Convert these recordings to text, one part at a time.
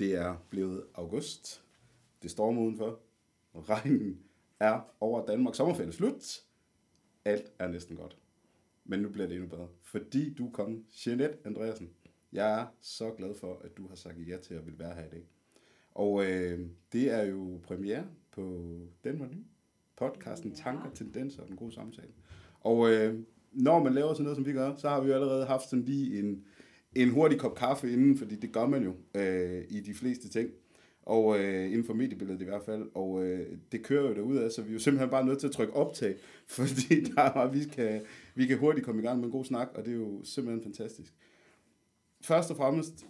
Det er blevet august. Det stormer udenfor. Regnen er over Danmark. Sommerferien er slut. Alt er næsten godt. Men nu bliver det endnu bedre. Fordi du kom, Jeanette Andreasen. Jeg er så glad for, at du har sagt ja til at vil være her i dag. Og øh, det er jo premiere på Den var ny. Podcasten. Tanker, Tendenser og den gode samtale. Og øh, når man laver sådan noget, som vi gør, så har vi jo allerede haft sådan lige en, en hurtig kop kaffe inden, fordi det gør man jo øh, i de fleste ting. Og øh, inden for mediebilledet i hvert fald. Og øh, det kører jo derudad, så vi er jo simpelthen bare nødt til at trykke optag, fordi der er, vi, kan, vi kan hurtigt komme i gang med en god snak, og det er jo simpelthen fantastisk. Først og fremmest,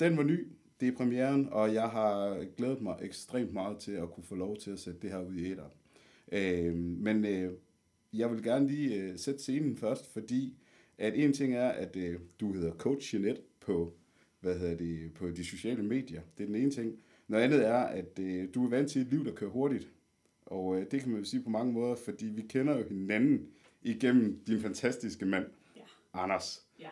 den var ny, det er premieren, og jeg har glædet mig ekstremt meget til at kunne få lov til at sætte det her ud i æder. Øh, men øh, jeg vil gerne lige øh, sætte scenen først, fordi at en ting er, at øh, du hedder Coach Jeanette på, hvad hedder det, på de sociale medier. Det er den ene ting. Noget andet er, at øh, du er vant til et liv, der kører hurtigt. Og øh, det kan man jo sige på mange måder, fordi vi kender jo hinanden igennem din fantastiske mand, Ja. Anders. Ja.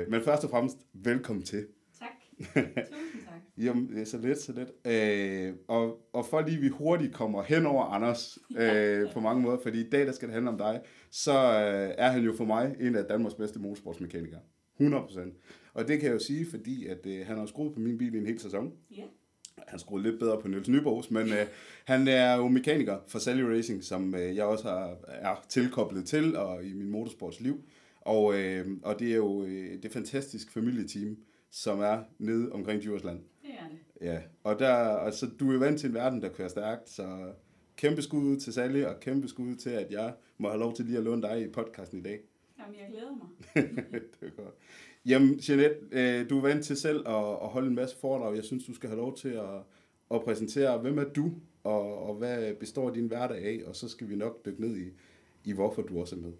Øh, men først og fremmest, velkommen til. Tak. Tusind tak. Jamen, så let, så let. Øh, og, og for lige vi hurtigt kommer hen over Anders øh, på mange måder, fordi i dag, der skal det handle om dig, så øh, er han jo for mig en af Danmarks bedste motorsportsmekanikere. 100%. Og det kan jeg jo sige, fordi at, øh, han har skruet på min bil i en hel sæson. Ja. Han skruede lidt bedre på Niels Nyborgs, men øh, han er jo mekaniker for Sally Racing, som øh, jeg også har, er tilkoblet til og i min motorsportsliv. Og, øh, og det er jo øh, det fantastiske familieteam, som er nede omkring Djursland. Det er det. Ja, og der, altså, du er jo vant til en verden, der kører stærkt, så kæmpe skud ud til Sally, og kæmpe skud ud til, at jeg må have lov til lige at låne dig i podcasten i dag. Jamen, jeg glæder mig. det er godt. Jamen, Jeanette, øh, du er vant til selv at, at holde en masse foredrag. Jeg synes, du skal have lov til at, at præsentere, hvem er du, og, og hvad består din hverdag af, og så skal vi nok dykke ned i, i hvorfor du også er med.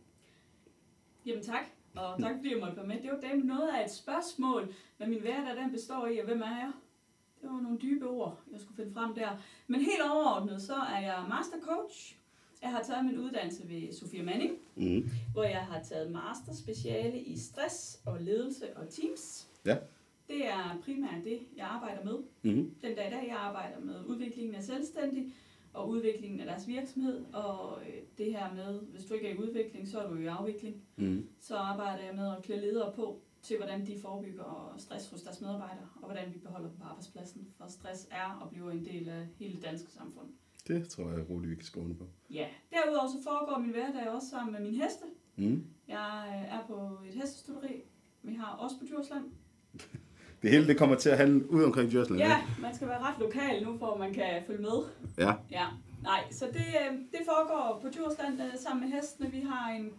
Jamen tak, og tak fordi jeg måtte være med. Det var dem noget af et spørgsmål, hvad min hverdag den består i, og hvem er jeg? Det var nogle dybe ord, jeg skulle finde frem der. Men helt overordnet, så er jeg master coach. Jeg har taget min uddannelse ved Sofia Manning, Mm. hvor jeg har taget master speciale i stress og ledelse og teams. Ja. Det er primært det, jeg arbejder med. Mm. Den dag i dag, jeg arbejder med udviklingen af selvstændig og udviklingen af deres virksomhed. Og øh, det her med, hvis du ikke er i udvikling, så er du i afvikling. Mm. Så arbejder jeg med at klæde ledere på til, hvordan de forebygger stress hos deres medarbejdere, og hvordan vi beholder dem på arbejdspladsen. For stress er og bliver en del af hele det danske samfund. Det tror jeg roligt, vi kan skrive på. Ja, derudover så foregår min hverdag også sammen med mine heste. Mm. Jeg øh, er på et hestestuderi. Vi har også på Djursland. Det hele det kommer til at handle ud omkring Djursland. Ja, man skal være ret lokal nu, for man kan følge med. ja. Ja, nej, så det, øh, det foregår på Djursland øh, sammen med hestene. Vi har en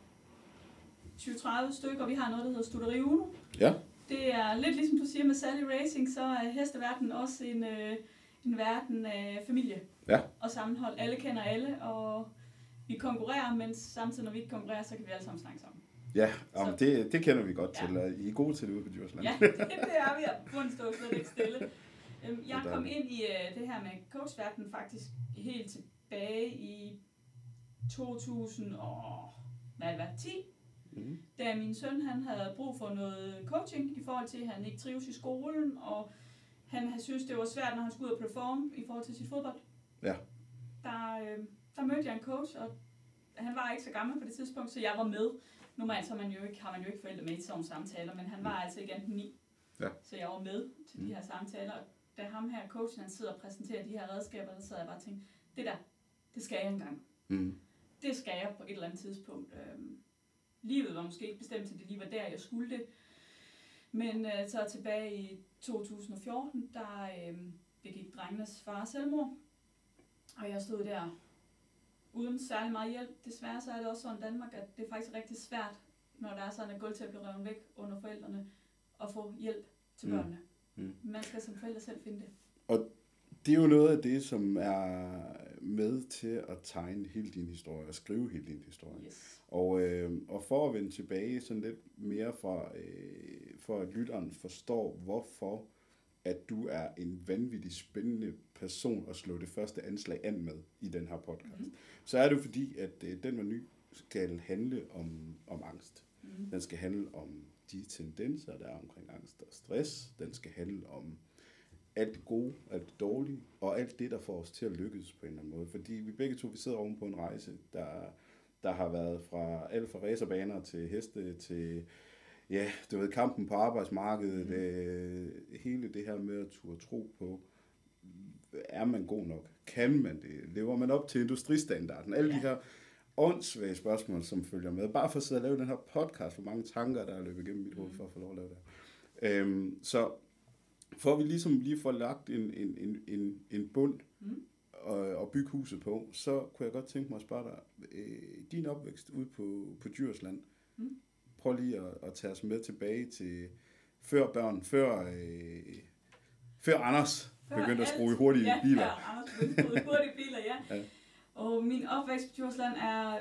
20-30 stykker, vi har noget, der hedder Studeri Uno. Ja. Det er lidt ligesom du siger med Sally Racing, så er hesteverdenen også en, øh, en verden af familie Ja. og sammenhold. Alle kender alle, og vi konkurrerer, men samtidig når vi ikke konkurrerer, så kan vi alle sammen snakke sammen. Ja, jamen, Så- det, det kender vi godt Ja. til. I er gode til det ude på Djursland. Ja, det, det er vi. Bunden står slet ikke stille. Øhm, Jeg kom ind i øh, det her med coachverdenen faktisk helt tilbage i 2000 og hvad det var, 10, Mm. da min søn han havde brug for noget coaching i forhold til, at han ikke trives i skolen, og han havde synes, det var svært, når han skulle ud og performe i forhold til sit fodbold. Ja. Der, øh, der mødte jeg en coach, og han var ikke så gammel på det tidspunkt, så jeg var med. Normalt så man jo ikke, har man jo ikke forældre med i sådan samtaler, men han var altså ikke enten ni. Ja. Så jeg var med til de Mm. her samtaler, og da ham her, coachen, han sidder og præsenterer de her redskaber, der sad jeg bare og tænkte, det der, det skal jeg engang Mm. det skal jeg på et eller andet tidspunkt. Øhm, livet var måske ikke bestemt til, det lige var der, jeg skulle det. Men øh, så tilbage i 2014, der øh, begik drengenes far selvmord. Og jeg stod der uden særlig meget hjælp. Desværre så er det også sådan i Danmark, at det er faktisk rigtig svært, når der er sådan, at gulvtæppet bliver revet væk under forældrene, at få hjælp til Mm. børnene. Mm. Man skal som forældre selv finde det. Det er jo noget af det, som er med til at tegne hele din historie og skrive hele din historie. Yes. Og, øh, og for at vende tilbage sådan lidt mere for, øh, for at lytteren forstår, hvorfor at du er en vanvittig spændende person at slå det første anslag an med i den her podcast. Mhm. Mm. Så er det fordi, at øh, den var ny skal handle om, om angst. Mm. Den skal handle om de tendenser, der er omkring angst og stress. Den skal handle om alt det gode, alt det dårlige, og alt det, der får os til at lykkes på en eller anden måde. Fordi vi begge to, vi sidder oven på en rejse, der, der har været fra alt fra racerbaner til heste til, ja, du ved, kampen på arbejdsmarkedet, mm. øh, hele det her med at turde tro på, er man god nok? Kan man det? Lever man op til industristandarden? Alle ja. de her åndssvage spørgsmål, som følger med. Bare for at sidde og lave den her podcast, hvor mange tanker, der er løbet igennem mit hoved for at få lov at lave det. Øhm, så for at vi ligesom lige får lagt en, en, en, en, en bund mm. og, og bygge huset på, så kunne jeg godt tænke mig at spørge dig, øh, din opvækst ude på, på Djursland, mm. prøv lige at, at tage os med tilbage til før børn, før, øh, før Anders før begyndte at skrue hurtige ja, biler. Ja, Anders begyndte at skrue hurtige biler, ja. ja. Og min opvækst på Djursland er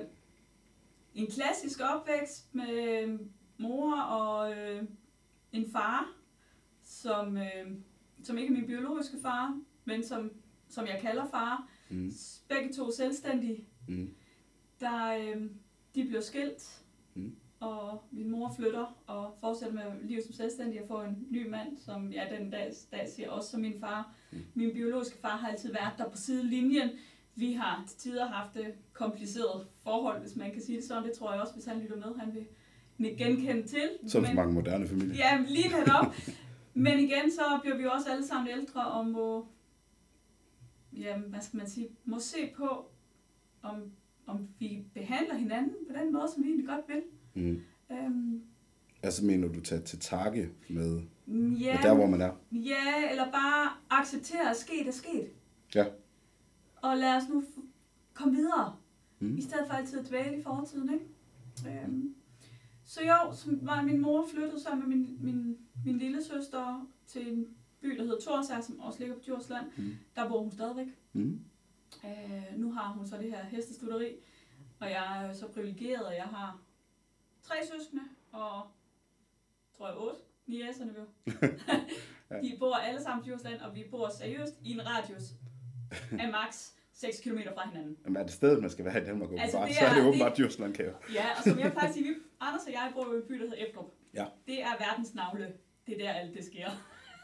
en klassisk opvækst med mor og øh, en far, som, øh, som ikke er min biologiske far, men som, som jeg kalder far. Mm. Begge to selvstændige. Mm. Der, øh, de bliver skilt, mm. og min mor flytter og fortsætter med livet som selvstændig og får en ny mand, som jeg den dag, dag siger også som min far. Mm. Min biologiske far har altid været der på sidelinjen. Vi har til tider haft det kompliceret forhold, hvis man kan sige det sådan. Det tror jeg også, hvis han lytter med, han vil genkende til. Som så mange moderne familier. Ja, lige netop. Men igen, så bliver vi også alle sammen ældre og må, jamen, hvad skal man sige, må se på, om, om vi behandler hinanden på den måde, som vi egentlig godt vil. Mm. Øhm, altså mener du tage til takke med, ja, med der, hvor man er? Ja, eller bare acceptere, at sket er sket. Ja. Og lad os nu komme videre, mm. i stedet for altid at dvæle i fortiden, ikke? Øhm, så jo, så var min mor flyttet sammen med min, min, min lille søster til en by, der hedder Torsær, som også ligger på Djursland. Mm. Der bor hun stadigvæk. Mm. Øh, nu har hun så det her hestestuderi, og jeg er så privilegeret, at jeg har tre søskende, og tror jeg otte niæserne vil. De bor alle sammen på Djursland, og vi bor seriøst i en radius af max 6 km fra hinanden. Jamen er det stedet, man skal være i Danmark, altså, det er, så er det åbenbart Djursland, kan Ja, og som jeg plejer at sige, vi, Anders og jeg bor jo i en by, der hedder Eftrup. Ja. Det er verdens navle. Det er der alt det sker.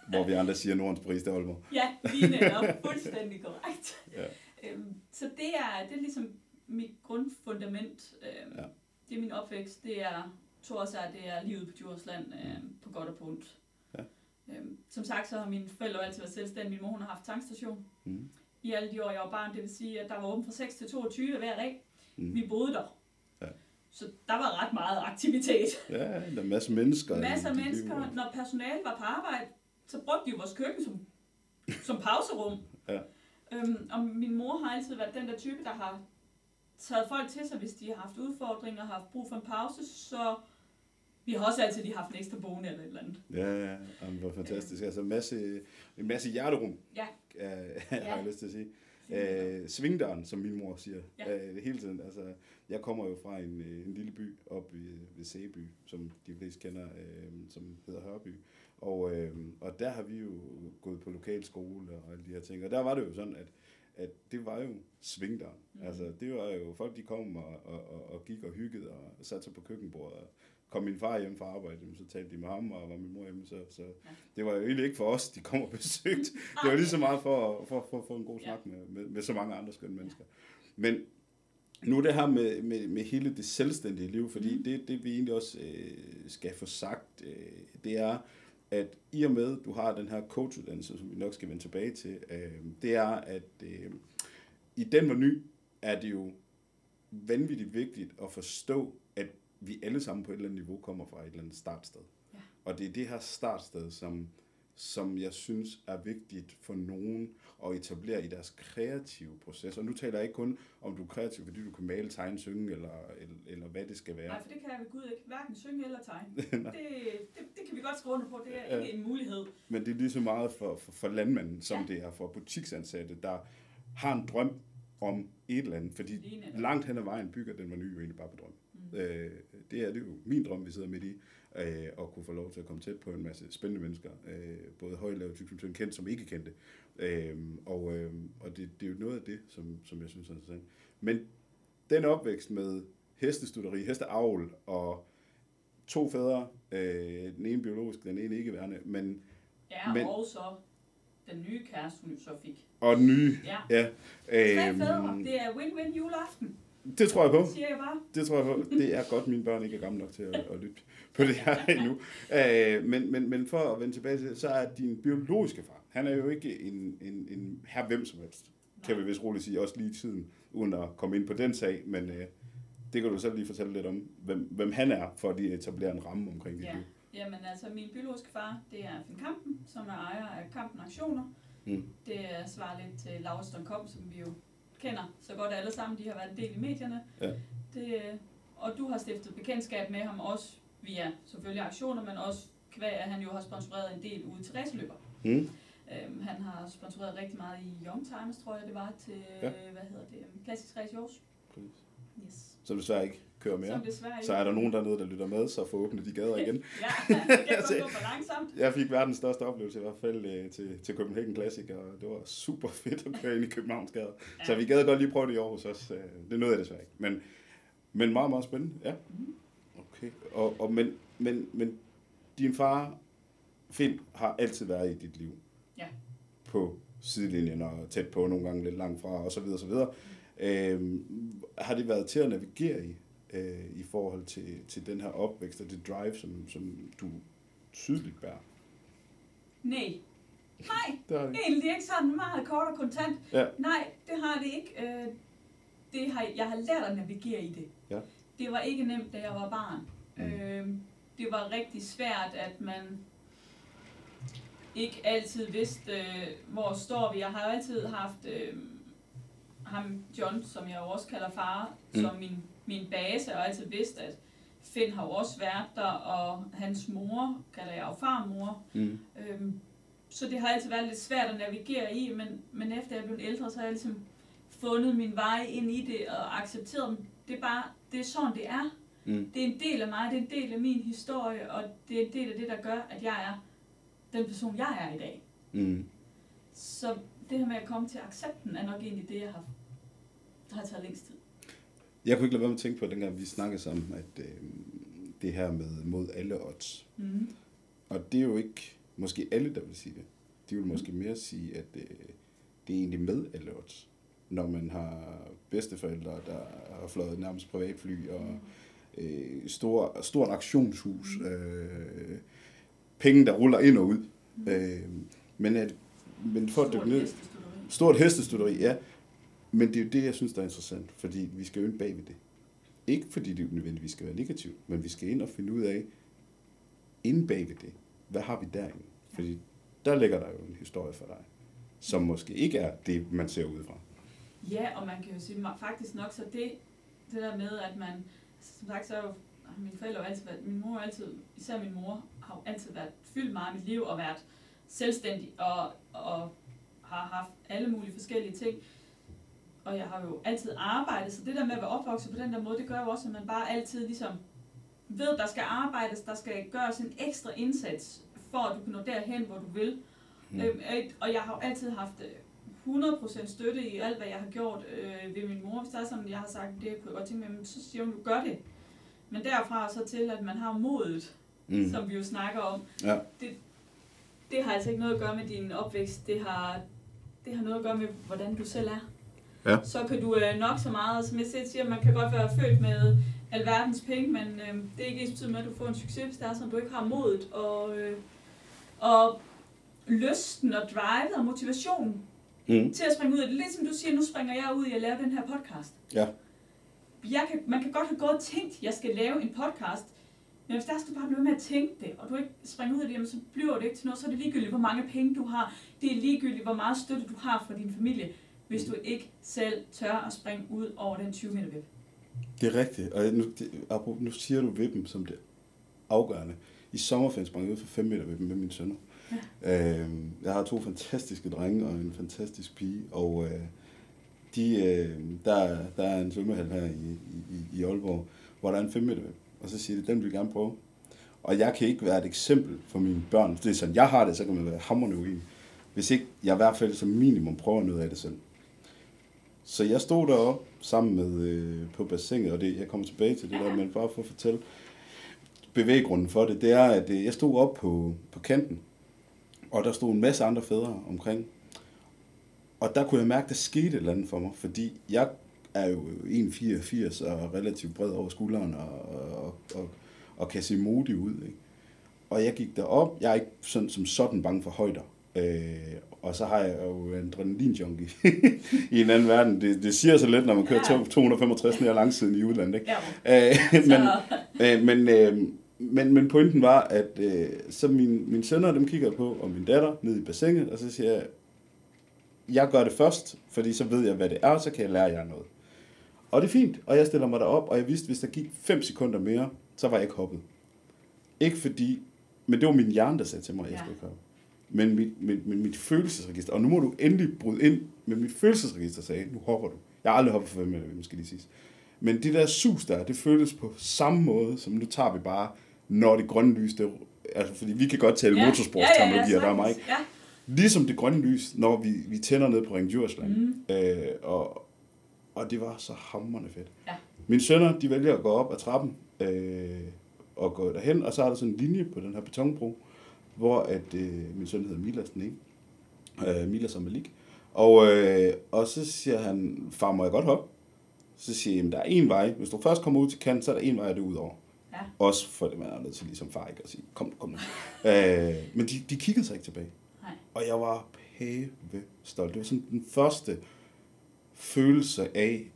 Hvor vi andre siger Nordens pris, det er Aalborg. Ja, lige netop. Fuldstændig korrekt. Ja. Øhm, så det er, det er ligesom mit grundfundament. Øhm, ja. Det er min opvækst. Det er Torsær, det er livet på Djursland, øhm, på godt og på ondt. Ja. Øhm, som sagt, så har mine forældre altid været selvstændige. Min mor hun har haft tankstation. Mm i alle de år, jeg var barn. Det vil sige, at der var åbent fra 6 til 22 hver dag. Mm. Vi boede der. Ja. Så der var ret meget aktivitet. Ja, der er masser af mennesker. Masser af mennesker. Liv. Når personalet var på arbejde, så brugte de vores køkken som, som pauserum. ja. øhm, og min mor har altid været den der type, der har taget folk til sig, hvis de har haft udfordringer og har haft brug for en pause, så vi har også altid lige haft en ekstra boende eller et eller andet. Ja, ja, det var fantastisk. Altså en masse, en masse hjerterum, ja. Øh, har ja. jeg lyst til at sige. Øh, svingdøren, som min mor siger, ja. øh, hele tiden. Altså, jeg kommer jo fra en, øh, en lille by op ved, ved Sæby, som de fleste kender, øh, som hedder Hørby. Og, øh, og der har vi jo gået på lokalskole og alle de her ting. Og der var det jo sådan, at, at det var jo svingdøren. Mm. Altså, det var jo folk, de kom og, og, og, og gik og hyggede og satte sig på køkkenbordet og kom min far hjem fra arbejde, så talte de med ham, og var min mor hjemme, så, så ja. det var jo egentlig ikke for os, de kom og besøgte. Det var lige så meget for, for, for, for en god snak ja. med, med, med så mange andre skønne mennesker. Men nu det her med, med, med hele det selvstændige liv, fordi mm. det, det vi egentlig også øh, skal få sagt, øh, det er, at i og med, du har den her coachuddannelse, som vi nok skal vende tilbage til, øh, det er, at øh, i den var ny, er det jo vanvittigt vigtigt at forstå, at vi alle sammen på et eller andet niveau kommer fra et eller andet startsted. Ja. Og det er det her startsted, som, som jeg synes er vigtigt for nogen at etablere i deres kreative proces. Og nu taler jeg ikke kun om, du er kreativ, fordi du kan male, tegne, synge, eller, eller, eller hvad det skal være. Nej, for det kan jeg ved Gud ikke. Hverken synge eller tegne. det, det, det, kan vi godt skrive under på. Det er ja. ikke en mulighed. Men det er lige så meget for, for, for landmanden, som ja. det er for butiksansatte, der har en drøm om et eller andet. Fordi langt hen ad vejen bygger den var ny jo egentlig bare på drøm. Mm. Øh, det er det jo min drøm, vi sidder midt i, øh, at kunne få lov til at komme tæt på en masse spændende mennesker, øh, både højlave, tyk som kendt, som ikke kendte. Øh, og øh, og det, det er jo noget af det, som, som jeg synes er interessant. Men den opvækst med hestestuderi, hesteavl og to fædre, øh, den ene biologisk, den ene ikke værende, men... Ja, men, og så den nye kæreste, hun så fik. Og den nye, Ja. ja. Tre Øhm, fædre. Det er win-win juleaften, det tror jeg på. siger jeg bare. Det tror jeg på. Det er godt, mine børn ikke er gamle nok til at, at lytte på det her endnu. Øh, men, men, men for at vende tilbage til, så er din biologiske far, han er jo ikke en, en, en her hvem som helst, kan vi vist roligt sige, også lige i tiden, uden at komme ind på den sag, men øh, det kan du selv lige fortælle lidt om, hvem, hvem han er, for at de etablerer en ramme omkring dit Ja. Jamen altså, min biologiske far, det er Finn Kampen, som er ejer af Kampen Aktioner. Mm. Det er svarer lidt til Laura Kom, som vi jo kender så godt alle sammen. De har været en del i medierne. Ja. Det, øh, og du har stiftet bekendtskab med ham også via selvfølgelig aktioner, men også kvæg, at han jo har sponsoreret en del ude til raceløber. Mm. Øhm, han har sponsoreret rigtig meget i Young Times, tror jeg det var, til, Ja. hvad hedder det, øhm, Klassisk Race i Aarhus. Yes. Som desværre ikke kører mere. Så er der nogen dernede, der lytter med, så får åbnet de gader igen. Ja, det kan godt gå for langsomt. Jeg fik verdens største oplevelse i hvert fald øh, til, til Copenhagen Classic, og det var super fedt at køre ind i Københavns gader. Ja. Så vi gad godt lige prøve det i Aarhus også. Øh, Det nåede jeg desværre ikke. Men, men meget, meget spændende. Ja. Mhm. Okay. Og, og men, men, men din far, Finn, har altid været i dit liv. Ja. På sidelinjen og tæt på, nogle gange lidt langt fra, og så videre, så videre. Øhm, har det været til at navigere i, øh, i forhold til, til den her opvækst og det drive, som, som du tydeligt bærer? Nej. Nej, Det har det. egentlig ikke sådan meget kort og kontant. Ja. Nej, det har det ikke. Øh, Det har, jeg har lært at navigere i det. Ja. Det var ikke nemt, da jeg var barn. Mm. Øh, det var rigtig svært, at man ikke altid vidste, øh, hvor står vi. Jeg har altid haft ham, John, som jeg også kalder far, mm. som min, min base, og altid vidst, at Finn har jo også været der, og hans mor kalder jeg jo farmor. Mm. Øhm, så det har altid været lidt svært at navigere i, men, men efter jeg blev ældre, så har jeg ligesom fundet min vej ind i det og accepteret dem. Det er bare, det er sådan det er. Mm. Det er en del af mig, det er en del af min historie, og det er en del af det, der gør, at jeg er den person, jeg er i dag. Mm. Så det her med at komme til accepten, er nok egentlig det, jeg har, har taget længst tid. Jeg kunne ikke lade være med at tænke på, dengang vi snakkede sammen, at øh, det her med mod alle odds. Mm. Og det er jo ikke måske alle, der vil sige det. De vil måske mere sige, at øh, det er egentlig med alle odds. Når man har bedsteforældre, der har fløjet nærmest privatfly og øh, stor, stort aktionshus, øh, penge, der ruller ind og ud. Mm. Øh, men, at, men for at dykke ned... Stort hestestuderi, ja. Men det er jo det, jeg synes, der er interessant, fordi vi skal jo ind bag ved det. Ikke fordi det nødvendigvis skal være negativt, men vi skal ind og finde ud af, inde bag ved det, hvad har vi derinde? Fordi der ligger der jo en historie for dig, som måske ikke er det, man ser udefra. Ja, og man kan jo sige faktisk nok så det, det der med, at man, som sagt, så er jo, har mine forældre har altid været, min mor altid, især min mor, har jo altid været fyldt meget af mit liv og været selvstændig og, og har haft alle mulige forskellige ting. Og jeg har jo altid arbejdet, så det der med at være opvokset på den der måde, det gør jo også, at man bare altid ligesom ved, der skal arbejdes, der skal gøres en ekstra indsats, for at du kan nå derhen, hvor du vil. Mm. Øhm, øh, og jeg har jo altid haft øh, 100% støtte i alt, hvad jeg har gjort øh, ved min mor. Hvis der er sådan, jeg har sagt, det kunne jeg godt tænke mig, men så siger hun, du gør det. Men derfra så til, at man har modet, mm. som vi jo snakker om, Ja. det, det har altså ikke noget at gøre med din opvækst. Det har, det har noget at gøre med, hvordan du selv er. Ja. Så kan du øh, nok så meget, som jeg selv siger, man kan godt være født med alverdens penge, men øh, det er ikke ens betydet med, at du får en succes, hvis det er sådan, du ikke har modet og, øh, og lysten og drive og motivationen Mm. til at springe ud det. Lidt som du siger, nu springer jeg ud i at lave den her podcast. Ja. Jeg kan, man kan godt have gået og tænkt, at jeg skal lave en podcast, men hvis der du bare blive ved med at tænke det, og du ikke springer ud af det, jamen, så bliver det ikke til noget, så er det ligegyldigt, hvor mange penge du har. Det er ligegyldigt, hvor meget støtte du har fra din familie, hvis du ikke selv tør at springe ud over den 20 meter væk. Det er rigtigt. Og nu, det, nu siger du vippen som det afgørende. I sommerferien sprang jeg ud for 5 meter vippen med mine sønner. Ja. Øhm, jeg har to fantastiske drenge og en fantastisk pige, og øh, de, øh, der, der er en svømmehal her i, i, i Aalborg, hvor der er en 5 meter vip. Og så siger de, den vil jeg gerne prøve. Og jeg kan ikke være et eksempel for mine børn. Det er sådan, jeg har det, så kan man være hammerende uenig. Hvis ikke jeg i hvert fald som minimum prøver noget af det selv. Så jeg stod deroppe sammen med øh, på bassinet, og det, jeg kommer tilbage til det der, men bare for at fortælle bevæggrunden for det, det er, at øh, jeg stod op på, på kanten, og der stod en masse andre fædre omkring. Og der kunne jeg mærke, at der skete et eller andet for mig, fordi jeg er jo 1,84 og relativt bred over skulderen og, og, og, og kan se modig ud. Ikke? Og jeg gik derop. Jeg er ikke sådan, som sådan bange for højder. Øh, og så har jeg jo en adrenalin-junkie i en anden verden. Det, det siger så lidt, når man kører Ja. 265 ned langsiden i udlandet. Ikke? Ja, Øh, men, øh, men, øh, men, men pointen var, at øh, så min, mine sønner, dem kigger på, og min datter ned i bassinet, og så siger jeg, jeg gør det først, fordi så ved jeg, hvad det er, og så kan jeg lære jer noget. Og det er fint, og jeg stiller mig derop, og jeg vidste, hvis der gik 5 sekunder mere, så var jeg ikke hoppet. Ikke fordi, men det var min hjerne, der sagde til mig, at jeg Ja. skulle ikke hoppe. Men mit, mit, mit, mit følelsesregister, og nu må du endelig bryde ind, men mit følelsesregister sagde, nu hopper du. Jeg har aldrig hoppet for 5 meter, måske lige sige. Men det der sus der, det føles på samme måde, som nu tager vi bare, når det grønne lys, det, altså fordi vi kan godt tale ja, motorsportsterminologi, og der er mig ikke. Ja, Ligesom det grønne lys, når vi, vi tænder ned på Ring Djursland. Mm. Øh, og, og det var så hammerende fedt. Ja. Mine sønner, de vælger at gå op ad trappen øh, og gå derhen, og så er der sådan en linje på den her betonbro, hvor at, øh, min søn hedder Milas den ene, øh, Milas og Malik. Og, øh, og så siger han, far, må jeg godt hoppe? Så siger jeg, "Jamen, der er en vej. Hvis du først kommer ud til kanten, så er der en vej, det ud over. Ja. Også for det, man er nødt til ligesom far ikke at sige, kom, kom nu. øh, men de, de kiggede sig ikke tilbage. Nej. Og jeg var pæve stolt. Det var sådan den første følelse af,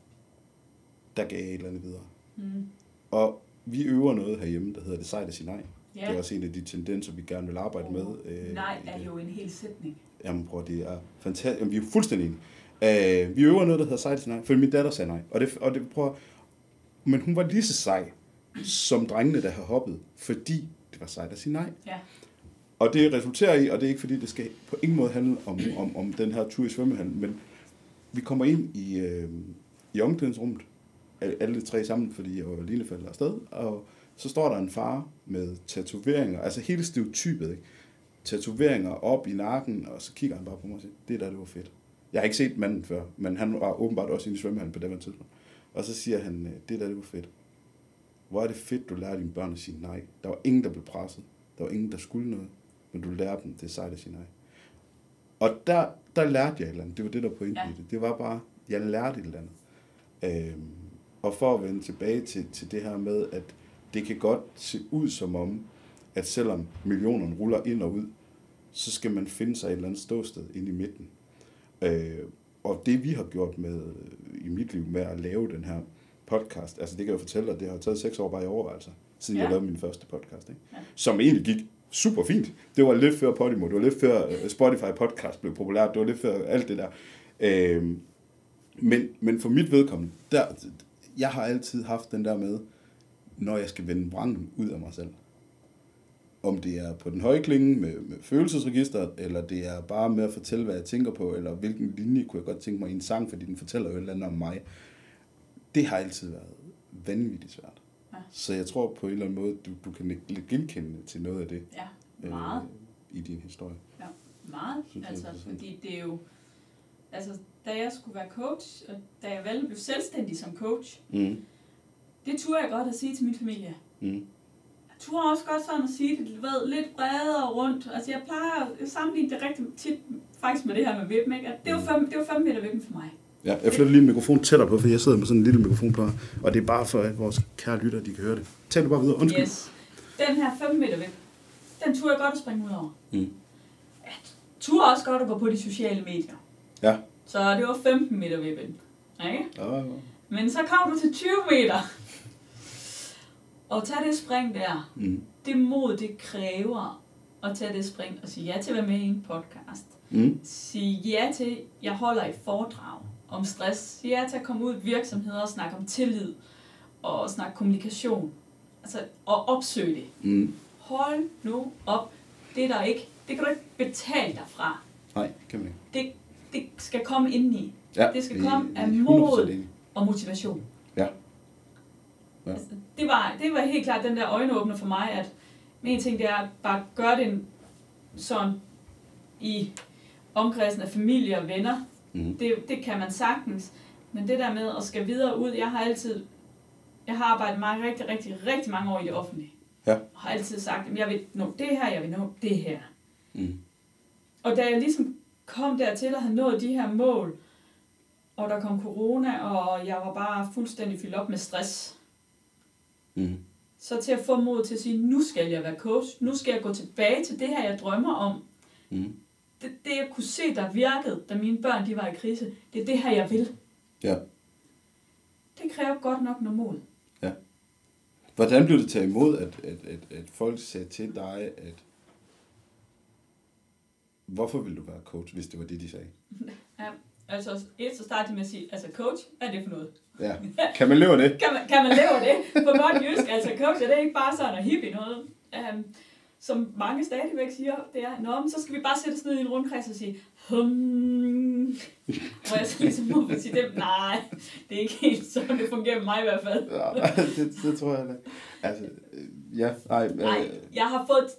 der gav et eller andet videre. Mm. Og vi øver noget herhjemme, der hedder det sejt at sige nej. Ja. Det er også en af de tendenser, vi gerne vil arbejde med. øh, Nej er jo en hel sætning. Jamen bror, det er fantastisk. Jamen, vi er fuldstændig enige. Uh, vi øver noget, der hedder sej til nej, for min datter sagde nej. Og det, og det prøver, men hun var lige så sej, som drengene, der har hoppet, fordi det var sejt at sige nej. Ja. Og det resulterer i, og det er ikke fordi, det skal på ingen måde handle om, om, om den her tur i svømmehallen, men vi kommer ind i, øh, i omklædningsrummet, alle alle tre sammen, fordi jeg og Line faldt afsted, og så står der en far med tatoveringer, altså hele stereotypet, ikke? tatoveringer op i nakken, og så kigger han bare på mig og siger, det der, det var fedt. Jeg har ikke set manden før, men han var åbenbart også i svømmehallen på det her tidspunkt. Og så siger han, øh, det der, det var fedt. Hvor er det fedt, du lærer dine børn at sige nej. Der var ingen, der blev presset. Der var ingen, der skulle noget. Men du lærer dem, det er sejt at sige nej. Og der, der lærte jeg et eller andet. Det var det, der pointen ja. i det. Det var bare, jeg lærte et eller andet. Øhm, og for at vende tilbage til, til det her med, at det kan godt se ud som om, at selvom millionerne ruller ind og ud, så skal man finde sig et eller andet ståsted inde i midten. Øh, og det vi har gjort med i mit liv med at lave den her podcast, altså det kan jeg fortælle dig, det har taget seks år bare i overvejelser, siden ja. Jeg lavede min første podcast, ikke? Ja. Ja. som egentlig gik super fint. Det var lidt før Podimo, det var lidt før øh, Spotify podcast blev populært, det var lidt før alt det der. Øh, men, men for mit vedkommende, der, jeg har altid haft den der med, når jeg skal vende vrangen ud af mig selv. Om det er på den høje klinge med, med følelsesregisteret, eller det er bare med at fortælle, hvad jeg tænker på, eller hvilken linje kunne jeg godt tænke mig i en sang, fordi den fortæller jo et eller andet om mig. Det har altid været vanvittigt svært. Ja. Så jeg tror på en eller anden måde, du, du kan genkende til noget af det Ja, meget. øh, i din historie. Meget. Synes jeg er Altså, fordi det er jo... Altså, da jeg skulle være coach, og da jeg valgte at blive selvstændig som coach, Mm. Det turde jeg godt at sige til min familie. Mm. Jeg turde også godt sådan at sige det, du ved, lidt bredere rundt. Altså, jeg plejer at sammenligne det rigtig tit faktisk med det her med vippen, ikke? At det er jo fem, det jo fem meter vippen for mig. Ja, jeg flytter lige en mikrofon tættere på, for jeg sidder med sådan en lille mikrofon på, og det er bare for, at vores kære lytter, de kan høre det. Tal det bare videre. Undskyld. Yes. Den her 5 meter vip, den turde jeg godt at springe ud over. Mm. Jeg turde også godt at gå på de sociale medier. Ja. Så det var 15 meter vippen. Ikke? Ja, ja. Men så kom du til 20 meter. Og tag det spring der. Mm. Det mod, det kræver at tage det spring og sige ja til at være med i en podcast. Mm. Sige ja til, jeg holder et foredrag om stress. Sige ja til at komme ud i virksomheder og snakke om tillid og snakke kommunikation. Altså, og opsøge det. Mm. Hold nu op. Det er der ikke. Det kan du ikke betale dig fra. Nej, kan man ikke. Det, det skal komme indeni. Ja, Det skal komme af 100% mod. Og motivation. Ja. Altså, det, var, det var helt klart den der øjenåbner for mig, at en ting det er at bare gøre det sådan i omkredsen af familie og venner. Mm. Det, det kan man sagtens. Men det der med at skal videre ud, jeg har altid, jeg har arbejdet mange, rigtig, rigtig, rigtig mange år i det offentlige. Ja. Og har altid sagt, at jeg vil nå det her, jeg vil nå det her. Mm. og da jeg ligesom kom dertil og havde nået de her mål, og der kom corona, og jeg var bare fuldstændig fyldt op med stress, Mm. så til at få mod til at sige, nu skal jeg være coach, nu skal jeg gå tilbage til det her, jeg drømmer om. Mm. Det, det jeg kunne se, der virkede, da mine børn de var i krise, det er det her, jeg vil. Ja. Det kræver godt nok noget mod. Hvordan blev det taget imod, at, at, at, at folk sagde til dig, at hvorfor vil du være coach, hvis det var det, de sagde? Altså, et, så startede de med at sige, altså coach, hvad er det for noget? Ja. Kan man leve det? Kan man, kan man leve det på godt jysk? Altså coach, er det ikke bare sådan en hippie noget? Um, som mange stadigvæk siger, det er, Nå, men så skal vi bare sætte os ned i en rundkreds og sige, hum, hvor jeg så ligesom må sige dem, nej, det er ikke helt sådan, det fungerer med mig i hvert fald. Ja, det, det tror jeg da. Altså, ja, nej. øh, Nej, jeg har fået,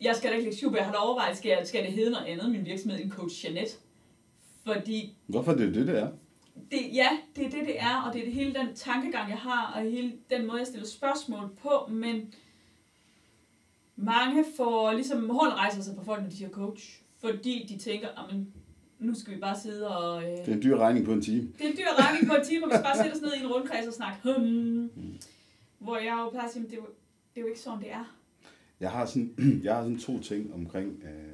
jeg skal da ikke lægge super, jeg har da overvejet, skal, jeg, skal det hedde noget andet, min virksomhed, end Coach Jeanette? Fordi Hvorfor er det det, det er? det, ja, det er det, det er, og det er det hele den tankegang, jeg har, og hele den måde, jeg stiller spørgsmål på, men mange får ligesom hånden rejser sig på folk, når de siger coach, fordi de tænker, men nu skal vi bare sidde og... Øh, Det er en dyr regning på en time. det er en dyr regning på en time, hvor vi skal bare sætte os ned i en rundkreds og snakke hum, hvor jeg jo plejer at sige, det er jo, det er jo ikke sådan, det er. Jeg har sådan, jeg har sådan to ting omkring øh,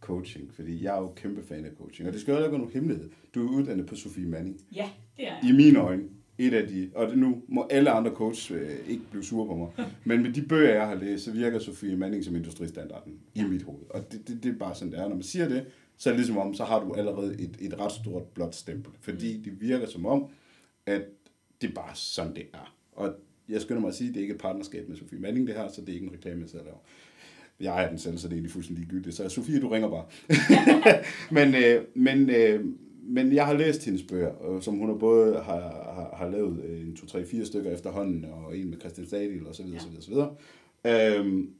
coaching, fordi jeg er jo kæmpe fan af coaching, og det skal jo ikke være nogen hemmelighed. Du er uddannet på Sofie Manning. Ja, det er I jeg. mine øjne, et af de, og det nu må alle andre coach øh, ikke blive sure på mig, men med de bøger, jeg har læst, så virker Sofie Manning som industristandarden i mit hoved. Og det, det, det er bare sådan, det er. Når man siger det, så er det ligesom om, så har du allerede et, et ret stort blåt stempel. Fordi det virker som om, at det er bare sådan, det er. Og jeg skynder mig at sige, at det er ikke et partnerskab med Sofie Manning, det her, så det er ikke en reklame, jeg selv laver. Jeg ejer den selv, så det er egentlig fuldstændig ligegyldigt. Så Sofie, du ringer bare. men, øh, men, øh, men jeg har læst hendes bøger, øh, som hun har både har, har, har lavet øh, en 2-3-4 stykker efterhånden, og en med Christian Stadil, og så videre, Ja. så videre, så videre. Øhm,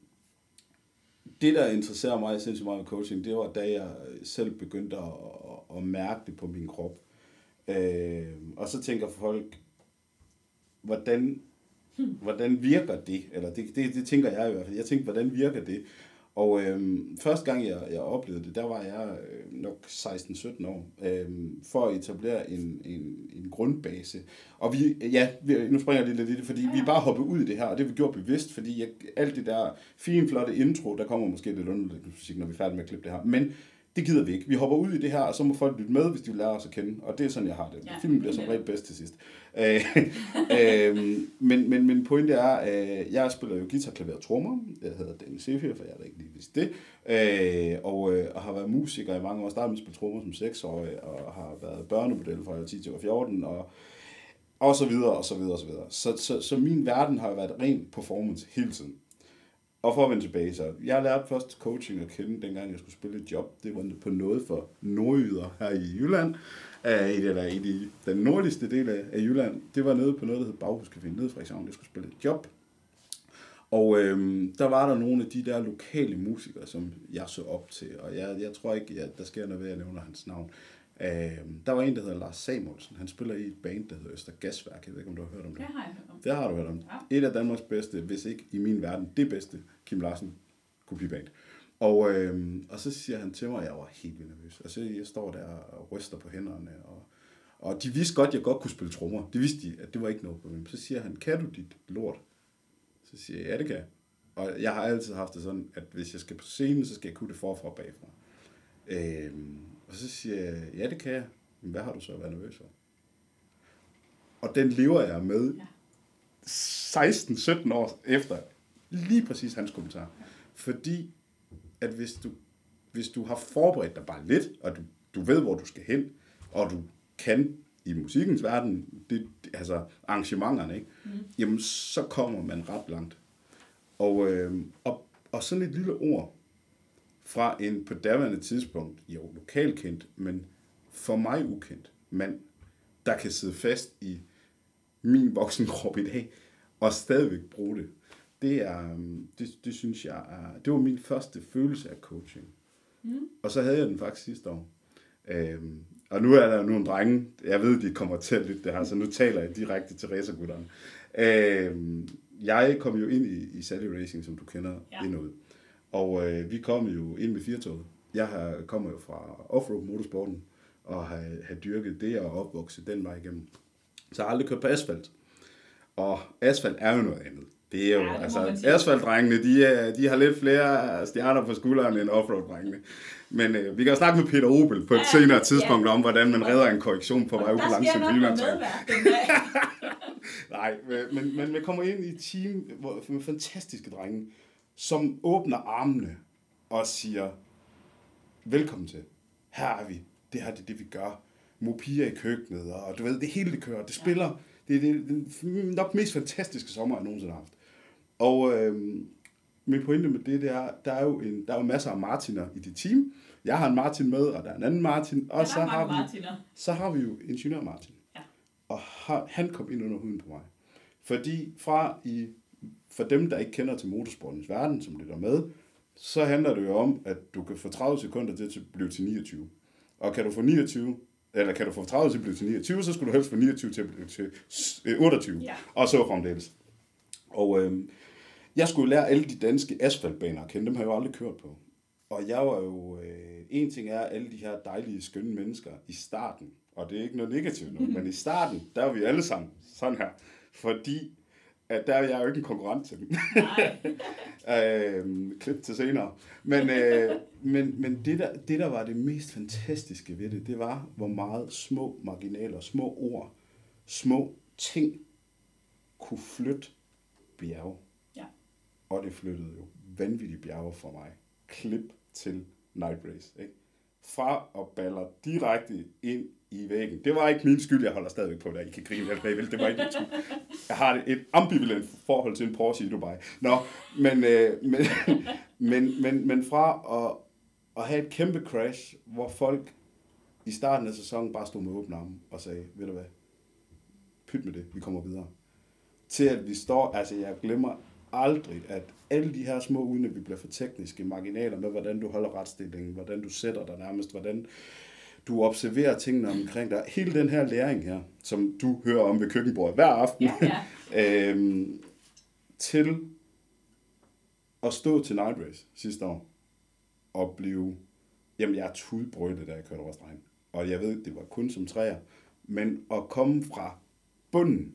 det, der interesserer mig sindssygt meget med coaching, det var, da jeg selv begyndte at, at, at mærke det på min krop. Øh, og så tænker folk, hvordan, hvordan virker det? Eller det, det, det tænker jeg i hvert fald. Jeg tænkte, hvordan virker det? Og øhm, første gang, jeg, jeg oplevede det, der var jeg øh, nok 16-17 år, øhm, for at etablere en, en, en grundbase. Og vi, ja, vi, nu springer jeg lige lidt i det, fordi Ja, vi bare hoppet ud i det her, og det vi gjort bevidst, fordi jeg, alt det der fine, flotte intro, der kommer måske lidt underlægningsmusik, når vi er færdige med at klippe det her. Men det gider vi ikke. Vi hopper ud i det her, og så må folk lytte med, hvis de vil lære os at kende. Og det er sådan, jeg har det. Ja, Filmen bliver som regel bedst til sidst. Øh, øh, men, men min pointe er, øh, jeg spiller jo guitar, klaver og trommer. Jeg hedder Dennis Sefier, for jeg er ikke lige vidste det. Øh, og, øh, og har været musiker i mange år. Startede med at spille trommer som 6 år, øh, og har været børnemodel fra jeg var 10 til 14, og og så videre, og så videre, og så videre. Så, så, så min verden har jo været ren performance hele tiden. Og for at vende tilbage, så jeg lærte først coaching at kende, dengang jeg skulle spille et job. Det var på noget for nordjyder her i Jylland, øh, i, eller i de, den nordligste del af, af Jylland. Det var nede på noget, der hed Baghuscafé nede i Frederikshavn. Jeg skulle spille et job. Og øhm, der var der nogle af de der lokale musikere, som jeg så op til. Og jeg, jeg tror ikke, at der sker noget ved, at jeg nævner hans navn. Øhm, der var en, der hedder Lars Samuelsen. Han spiller i et band, der hedder Øster Gasværk. Jeg ved ikke, om du har hørt om det. Det har jeg hørt om. Det har du hørt om. Ja. Et af Danmarks bedste, hvis ikke i min verden, det bedste Kim Larsen kopiband. Og, øhm, og så siger han til mig, at jeg var helt vildt nervøs. Og så jeg står der og ryster på hænderne. Og, og de vidste godt, at jeg godt kunne spille trommer. Det vidste de, at det var ikke noget problem. Så siger han, kan du dit lort? Så siger jeg, ja, det kan. Og jeg har altid haft det sådan, at hvis jeg skal på scenen, så skal jeg kunne det forfra og bagfra. Øhm, og så siger jeg, ja, det kan jeg. Men hvad har du så været nervøs for? Og den lever jeg med Ja. 16-17 år efter lige præcis hans kommentar. Fordi, at hvis du, hvis du har forberedt dig bare lidt, og du, du ved, hvor du skal hen, og du kan i musikkens verden, det, altså arrangementerne, ikke? Mm. jamen så kommer man ret langt. Og, øh, og, og sådan et lille ord fra en på daværende tidspunkt, jo lokalkendt, men for mig ukendt mand, der kan sidde fast i min voksenkrop i dag, og stadigvæk bruge det. Det, er, øhm, det, det synes jeg er, det var min første følelse af coaching. Mm. Og så havde jeg den faktisk sidste år. Øhm, og nu er der nogle drenge, jeg ved, de kommer til at lytte det her, så nu taler jeg direkte til racergutterne. Øhm, jeg kom jo ind i, i Sally Racing, som du kender, Ja. ud. Og øh, vi kom jo ind med firetoget jeg har, kommer jo fra offroad motorsporten, og har, har dyrket det og opvokset den vej igennem. Så jeg har aldrig kørt på asfalt. Og asfalt er jo noget andet. Det er jo, Ja, det altså, man asfaltdrengene, de, er, de har lidt flere stjerner på skulderen end offroad-drengene. Men øh, vi kan jo snakke med Peter Opel på et Ja, senere ja. tidspunkt om, hvordan man redder en korrektion på vej på medvært den dag. Nej, men, men vi kommer ind i et team hvor, med fantastiske drenge, som åbner armene og siger, velkommen til. Her er vi. Det her det er det, vi gør. Mopier i køkkenet, og du ved, det hele det kører. Det spiller. Det er det, det nok mest fantastiske sommer, jeg nogensinde har haft. Og øh, min pointe med det, det er, der er jo, en, der er jo masser af Martiner i det team. Jeg har en Martin med, og der er en anden Martin. Og Der så har, vi, Martiner. så har vi jo ingeniør Martin. Ja. Og han kom ind under huden på mig. Fordi fra i, for dem, der ikke kender til motorsportens verden, som lytter med, så handler det jo om, at du kan få 30 sekunder til at blive til 29. Og kan du få 29, eller kan du få 30 til at blive til 29, så skulle du helst få 29 til at blive til øh, 28. Ja. Og så fremdeles. Og øhm, jeg skulle lære alle de danske asfaltbaner at kende. Dem har jeg jo aldrig kørt på. Og jeg var jo... Øh, en ting er alle de her dejlige, skønne mennesker i starten. Og det er ikke noget negativt nu, men i starten, der er vi alle sammen sådan her. Fordi at der er jeg jo ikke en konkurrent til dem. Øhm, klip til senere. Men, øh, men, men det, der, det, der var det mest fantastiske ved det, det var, hvor meget små marginaler, små ord, små ting kunne flytte bjerge. Og det flyttede jo vanvittige bjerge for mig. Klip til Night Race. Ikke? Fra at baller direkte ind i væggen. Det var ikke min skyld, jeg holder stadigvæk på det. I kan grine alt vil. Det var ikke min skyld. Jeg har et ambivalent forhold til en Porsche i Dubai. Nå, men, øh, men, men, men, men fra at, at have et kæmpe crash, hvor folk i starten af sæsonen bare stod med åbne arme og sagde, ved du hvad, pyt med det, vi kommer videre. Til at vi står, altså jeg glemmer aldrig, at alle de her små, uden at vi bliver for tekniske marginaler med, hvordan du holder retsstillingen, hvordan du sætter dig nærmest, hvordan du observerer tingene omkring dig. Hele den her læring her, som du hører om ved køkkenbordet hver aften, Ja, ja. øhm, til at stå til Night Race sidste år, og blive, jamen jeg er tudbrølet, da jeg kørte over stregen. Og jeg ved, det var kun som træer, men at komme fra bunden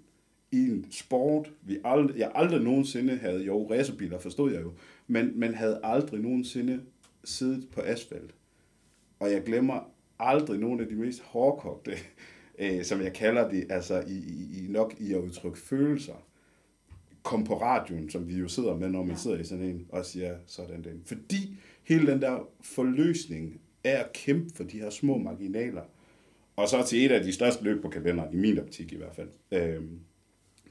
i en sport, vi aldrig, jeg aldrig nogensinde havde, jo racerbiler forstod jeg jo, men, men havde aldrig nogensinde siddet på asfalt. Og jeg glemmer aldrig nogle af de mest hårdkogte, øh, som jeg kalder det, altså i, i, i nok i at udtrykke følelser, kom på radioen, som vi jo sidder med, når man Ja. sidder i sådan en, og siger sådan den. Fordi hele den der forløsning er at kæmpe for de her små marginaler, og så til et af de største løb på kalenderen, i min optik i hvert fald. Øhm,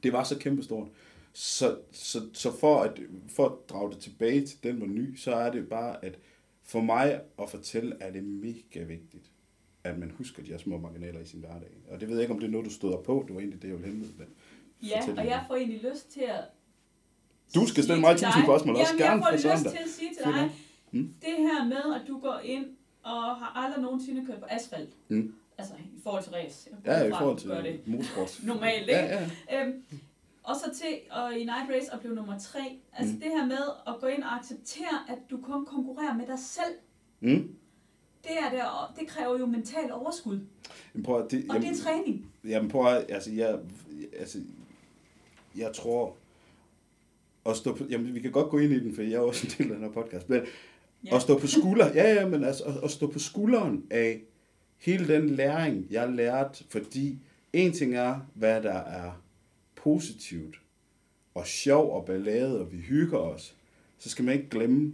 det var så kæmpestort. Så, så, så for, at, for at drage det tilbage til den var ny, så er det bare, at for mig at fortælle, er det mega vigtigt, at man husker de her små marginaler i sin hverdag. Og det ved jeg ikke, om det er noget, du støder på. Det var egentlig det, jeg ville henvede. Men Ja, og mig. jeg får egentlig lyst til at Du skal stille mig til tusind spørgsmål, også gerne jeg får for lyst søndag. til at sige til dig, det. Mm. det her med, at du går ind og har aldrig nogensinde kørt på asfalt, Mm. Altså i forhold til race, Ja, i forhold det til motorsport. normalt, ikke? Ja, ja. Øhm, og så til og i Night Race at blive nummer tre. Altså Mm. det her med at gå ind og acceptere, at du kun konkurrerer med dig selv, Mm. det, er det, og det kræver jo mental overskud. Men prøv at, det, Og det er træning. Jamen prøv at, altså jeg, altså, jeg tror, at stå på, jamen vi kan godt gå ind i den, for jeg er også en del af den her podcast, men Ja. at stå på skulder, ja ja, men altså at, at stå på skulderen af hele den læring, jeg lærte, fordi en ting er, hvad der er positivt og sjov og ballade, og vi hygger os, så skal man ikke glemme,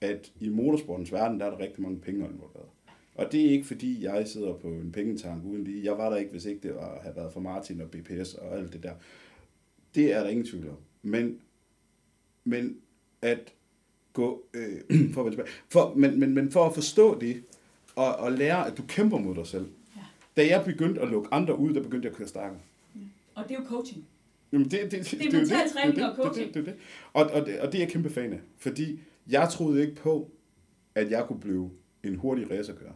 at i motorsportens verden, der er der rigtig mange penge involveret. Og det er ikke fordi, jeg sidder på en pengetank uden lige. Jeg var der ikke, hvis ikke det var, havde været for Martin og BPS og alt det der. Det er der ingen tvivl om. Men, men at gå, øh, for, at for, men, men, men for at forstå det, og, og lære, at du kæmper mod dig selv. Ja. Da jeg begyndte at lukke andre ud, der begyndte jeg at køre stærkere. Og det er jo coaching. Jamen, det, det, det, Det er jo mental det, træning det, og det, coaching. Det, det, det, det. Og, og, det, og det er jeg kæmpe fan af. Fordi jeg troede ikke på, at jeg kunne blive en hurtig racerkører.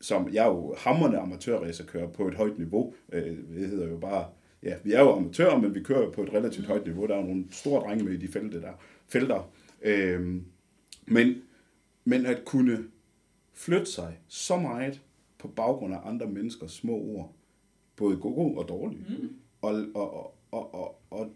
Som jeg er jo hammerende amatørracerkører på et højt niveau. Øh, Det hedder jo bare, ja, vi er jo amatører, men vi kører jo på et relativt højt niveau. Der er nogle store drenge med i de felter der. Felter. Øhm, men, men at kunne flytte sig så meget på baggrund af andre menneskers små ord. Både gode og dårlige. Mm. Og, og, og, og, og, og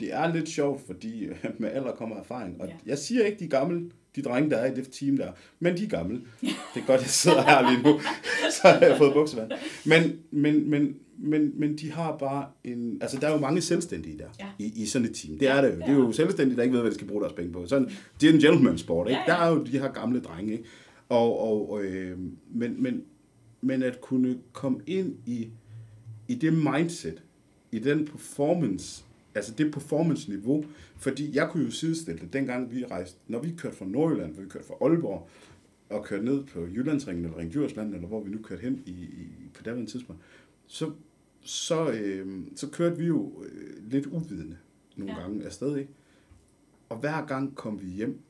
det er lidt sjovt, fordi med alder kommer erfaring. Og Ja. jeg siger ikke, de gamle, de drenge, der er i det team der, men de er gamle. Det er godt, jeg sidder her lige nu, så har jeg fået buksevand. Men, men, men, men, men de har bare en... Altså, der er jo mange selvstændige der Ja. i, i sådan et team. Det er det jo. Det er jo selvstændige, der ikke ved, hvad de skal bruge deres penge på. Sådan, det er en gentleman sport, ikke? Der er jo de her gamle drenge, ikke? Og, og, øh, men, men, men at kunne komme ind i, i det mindset, i den performance, altså det performance-niveau, fordi jeg kunne jo sidestille det, dengang vi rejste, når vi kørte fra Nordjylland, hvor vi kørte fra Aalborg, og kørte ned på Jyllandsringen eller Ring Djursland, eller hvor vi nu kørte hen i, i, på daværende tidspunkt, så, så, øh, så kørte vi jo øh, lidt uvidende nogle Ja. gange afsted, ikke? Og hver gang kom vi hjem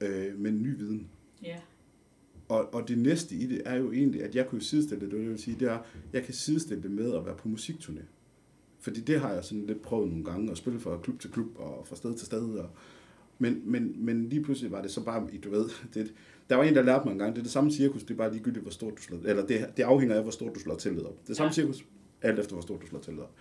øh, med en ny viden. Ja. Og, og det næste i det er jo egentlig, at jeg kunne sidestille det, det vil sige, det er, jeg kan sidestille det med at være på musikturné. Fordi det har jeg sådan lidt prøvet nogle gange, at spille fra klub til klub og fra sted til sted. Og, men, men, men lige pludselig var det så bare, du ved, det, der var en, der lærte mig en gang, det er det samme cirkus, det er bare ligegyldigt, hvor stort du slår, eller det, det afhænger af, hvor stort du slår teltet op. Det samme Ja. ja. cirkus, alt efter hvor stort du slår teltet op.